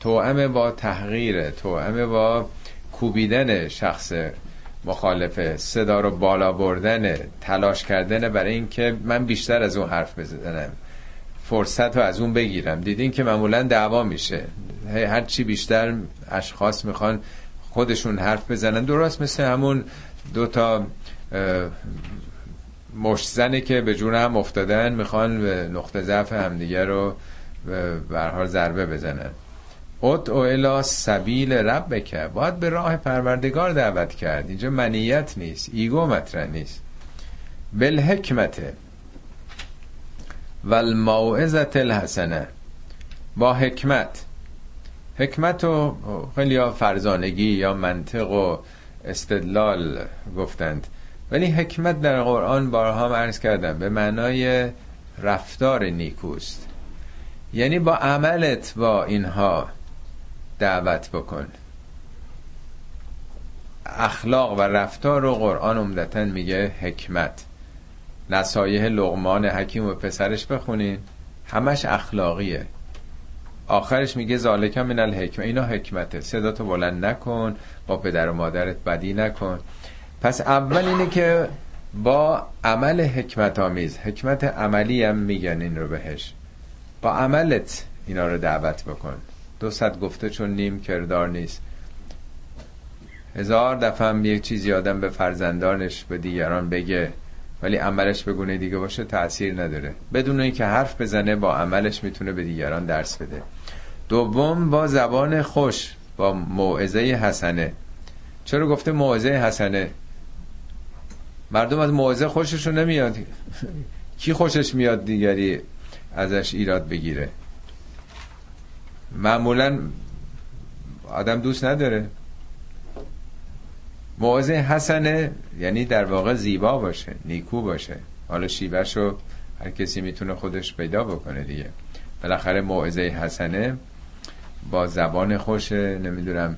توأم با تحقیره. توأم با کوبیدن شخص مخالفه صدا رو بالا بردن تلاش کردن برای اینکه من بیشتر از اون حرف بزنم. فرصت رو از اون بگیرم. دیدین که معمولا دعوا میشه. هر چی بیشتر اشخاص می‌خوان خودشون حرف بزنن. درست مثل همون دو تا مشت زنی که به جون هم افتادن می‌خوان به نقطه ضعف همدیگه رو به حال ضربه بزنن. اد او الا سبیل رب که باید به راه پروردگار دعوت کرد. اینجا منیت نیست ایگو مطرح نیست. بالحکمت و الموعظت الحسنه با حکمت. حکمت و خیلی فرزانگی یا منطق و استدلال گفتند. ولی حکمت در قرآن بارها عرض کردم به معنای رفتار نیکوست. یعنی با عملت با اینها دعوت بکن. اخلاق و رفتار رو قرآن عمدتا میگه حکمت. نصایح لغمان حکیم و پسرش بخونین همش اخلاقیه. آخرش میگه ذالک من الحکمه. اینا حکمته. صدا تو بلند نکن با پدر و مادرت بدی نکن. پس اول اینه که با عمل حکمت آمیز حکمت عملی هم میگن این رو بهش. با عملت اینا رو دعوت بکن. دو صد گفته چون نیم کردار نیست. هزار دفعه هم یک چیزی آدم به فرزندانش به دیگران بگه ولی عملش به گونه دیگه باشه تاثیر نداره. بدون اینکه حرف بزنه با عملش می‌تونه به دیگران درس بده. دوم با زبان خوش با موعظه حسنه. چرا گفته موعظه حسنه؟ مردم از موعظه خوششون نمیاد. کی خوشش میاد دیگری ازش ایراد بگیره؟ معمولا آدم دوست نداره. موعظه حسنه یعنی در واقع زیبا باشه نیکو باشه. حالا شیبهشو هر کسی می‌تونه خودش پیدا بکنه دیگه. بالاخره موعظه حسنه با زبان خوش نمی‌دونم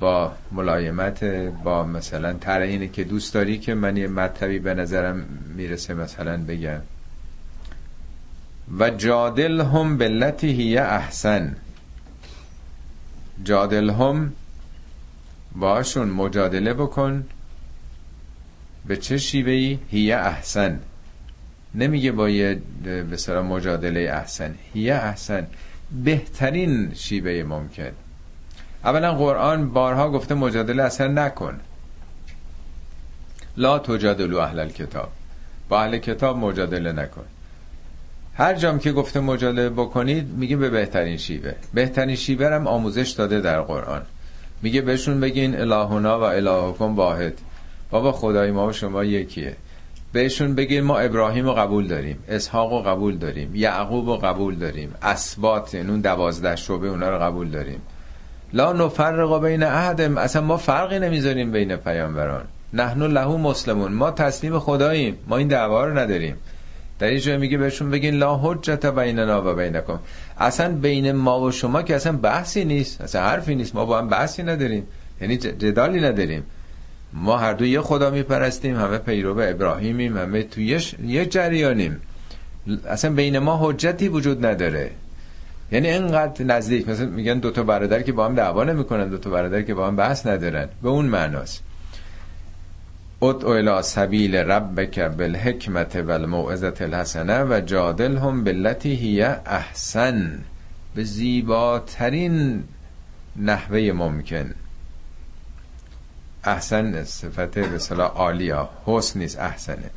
با ملایمت با مثلا تر که دوست داری که من یه مطلبی به نظرم می‌رسه مثلا بگم. و جادل هم بلتی هی احسن. جادل هم باشون مجادله بکن به چه شیوهی هی احسن. نمیگه با یه به مجادله احسن. هی احسن. بهترین شیوه ممکن. اولا قرآن بارها گفته مجادله اصلا نکن. لا تجادلو اهل کتاب با اهل کتاب مجادله نکن. هر جام که گفته مجادله بکنید میگه به بهترین شیوه. بهترین شیوه هم آموزش داده در قرآن. میگه بهشون بگین الهونا و الهکم واحد. بابا خدای ما و شما یکیه. بهشون بگین ما ابراهیم رو قبول داریم اسحاق رو قبول داریم یعقوب رو قبول داریم اسبات یعنی اون دوازده شعبه اونا رو قبول داریم. لا نفرق بین احدم اصلا ما فرقی نمی‌ذاریم بین پیامبران. نحن له مسلمون ما تسلیم خداییم ما این دعوا رو نداریم. در این جای میگه بهشون بگین لا حجت بیننا و بینکم. اصلا بین ما و شما که اصلا بحثی نیست اصلا حرفی نیست ما با هم بحثی نداریم یعنی جدالی نداریم. ما هر دو یه خدا میپرستیم همه پیرو ابراهیمیم همه توی یه جریانیم. اصلا بین ما حجتی وجود نداره. یعنی اینقدر نزدیک مثلا میگن دو تا برادر که با هم دعوا نمی‌کنن دو تا برادر که با هم بحث ندارن. به اون معناست. ادعو الى سبیل ربک بالحکمت و الموعظت الحسنه و جادل هم بلتی هی احسن. به زیباترین نحوه ممکن. احسن صفت به صلاح عالیا حسن نیست احسنه.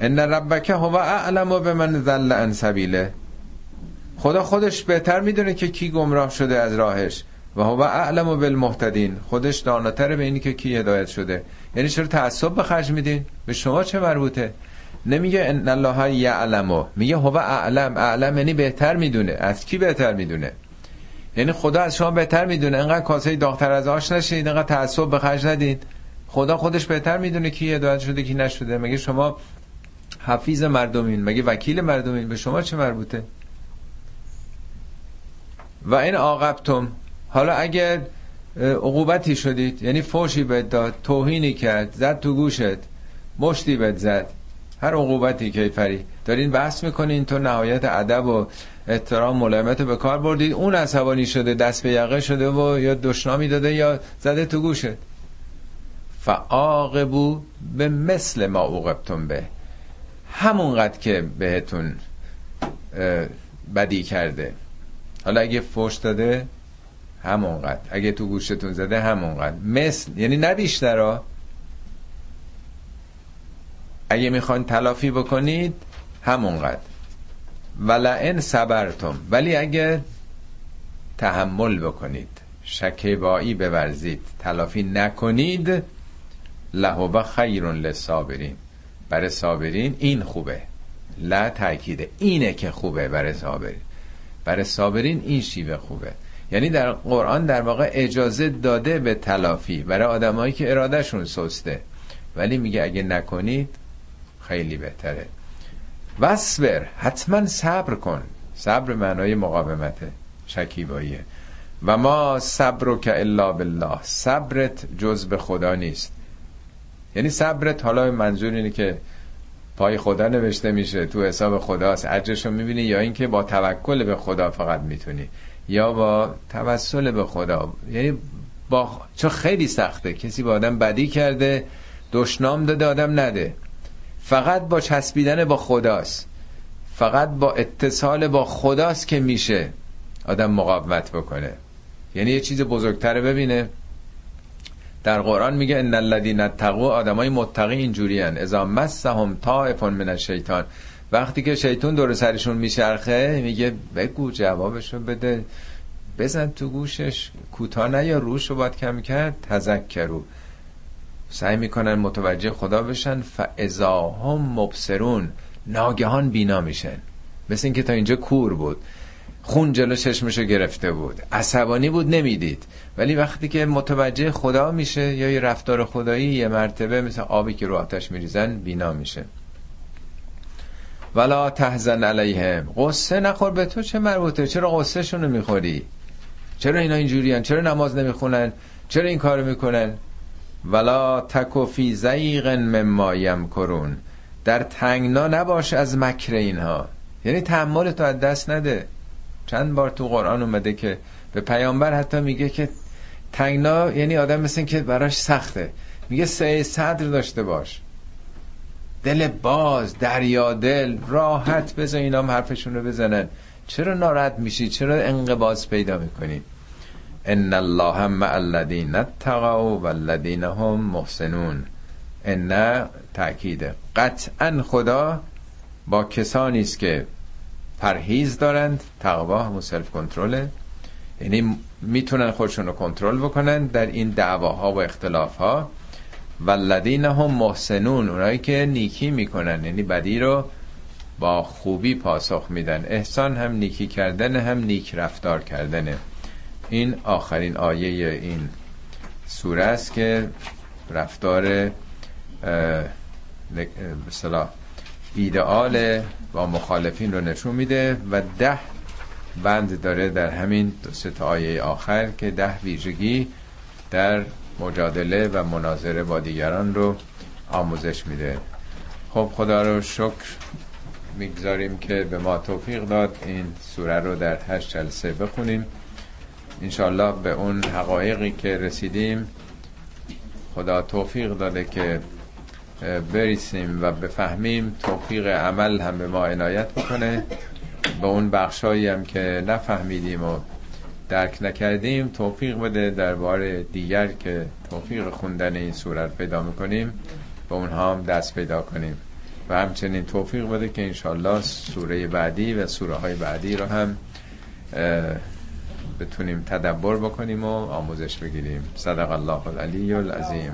ان ربک هو اعلم به من ذل عن سبیله. خدا خودش بهتر می‌دونه که کی گمراه شده از راهش. و هو اعلم بالمهتدین. خودش داناتر به اینی که کی هدایت شده. یعنی چرا تعصب به خرج میدین؟ به شما چه مربوطه؟ نمیگه ان الله یعلم. میگه هو اعلم. اعلم یعنی بهتر می‌دونه. از کی بهتر می‌دونه؟ یعنی خدا از شما بهتر می‌دونه. انقدر کاسه داغتر از آش نشید انقدر تعصب به خرج ندید خدا خودش بهتر می‌دونه کی هدایت شده کی نشده. مگه شما حفیظ مردمین؟ مگه وکیل مردمین؟ به شما چه مربوطه؟ و این عاقبتم حالا اگر عقوبتی شدید یعنی فوشی بهت داد توهینی کرد زد تو گوشت مشتی بهت زد هر عقوبتی که فری دارین بحث می‌کنین تو نهایت ادب و احترام ملایمت به کار بردید اون عصبانی شده دست به یقه شده و یا دشنامی داده یا زده تو گوشت. فعاقبو به مثل ما عوقبتم به. همونقدر که بهتون بدی کرده. حالا اگه فوش داده همونقدر. اگه تو گوشتون زده همونقدر. مثل یعنی نه بیشتر اگه می‌خواین تلافی بکنید همونقدر. ولئن صبرتم ولی اگه تحمل بکنید شکیبایی بورزید تلافی نکنید لهو خیر للصابرین. برای صابرین این خوبه. لا تاکیده اینه که خوبه برای صابرین. برای صابرین این شیوه خوبه. یعنی در قرآن در واقع اجازه داده به تلافی. برای آدمایی که ارادهشون سسته. ولی میگه اگه نکنید خیلی بهتره. وصبر حتما صبر کن. صبر معنای مقاومته شکیباییه و ما صبر که الا بالله. صبرت جز به خدا نیست. یعنی صبرت حالا منظور اینه که پای خدا نوشته میشه تو حساب خداست. اجرشو می‌بینی یا اینکه با توکل به خدا فقط می‌تونی یا با توسل به خدا. یعنی با چون خیلی سخته. کسی با آدم بدی کرده دشنام داده آدم نده. فقط با چسبیدن با خداست. فقط با اتصال با خداست که میشه آدم مقاومت بکنه. یعنی یه چیز بزرگتره ببینه. در قرآن میگه ان الذين اتقوا آدمای متقی اینجوری ان اذا مسهم طائف من الشیطان. وقتی که شیطون دور سرشون میچرخه میگه بگو جوابشو بده. بزن تو گوشش. کوتاه یا روش رو باید کم کرد. تذکرو سعی می‌کنن متوجه خدا بشن فاذا هم مبصرون. ناگهان بینا میشن. مثل اینکه تا اینجا کور بود. خون جلو چشمشو گرفته بود. عصبانی بود نمی‌دید. ولی وقتی که متوجه خدا میشه یا یه رفتار خدایی یه مرتبه مثل آبی که رو آتش میریزن بینا میشه. ولا تحزن علیهم قصه نخور به تو چه مربوطه؟ چرا قصه شونو می‌خوری؟ چرا اینا اینجوریان؟ چرا نماز نمی‌خونن؟ چرا این کارو می‌کنن؟ ولا تکو فی زیغ مما کرون در تنگنا نباش از مکر اینها. یعنی تحمل تو از دست نده. چند بار تو قرآن اومده که به پیامبر حتی میگه که تنگنا یعنی آدم مثل که براش سخته. میگه سه صدر داشته باش. دل باز دریا دل راحت بذار اینا هم حرفشون رو بزنن. چرا ناراحت میشی؟ چرا انقباز پیدا می‌کنی؟ ان الله مع الذین اتقوا والذین هم محسنون. ان تاکیده قطعا خدا با کسانی است که پرهیز دارند تقوا هم سلف کنترله یعنی می‌تونن خودشون رو کنترل بکنن در این دعواها و اختلافها. والذین هم محسنون. اونایی که نیکی می‌کنن یعنی بدی رو با خوبی پاسخ میدن. احسان هم نیکی کردن هم نیک رفتار کردنه. این آخرین آیه این سوره است که رفتار مثلا ایدئال با مخالفین رو نشون میده و ده بند داره در همین دو تا آیه آخر که ده ویژگی در مجادله و مناظره با دیگران رو آموزش میده. خب خدا رو شکر می‌گذاریم که به ما توفیق داد این سوره رو در هشت جلسه بخونیم. انشالله به اون حقایقی که رسیدیم خدا توفیق داده که بریسیم و بفهمیم توفیق عمل هم به ما عنایت بکنه. به اون بخشایی هم که نفهمیدیم و درک نکردیم توفیق بده. در بار دیگر که توفیق خوندن این صورت پیدا می‌کنیم به اونها هم دست پیدا کنیم. و همچنین توفیق بده که انشالله سوره بعدی و سوره های بعدی رو هم بتونیم تدبر بکنیم و آموزش بگیریم. صدق الله العلی العظیم.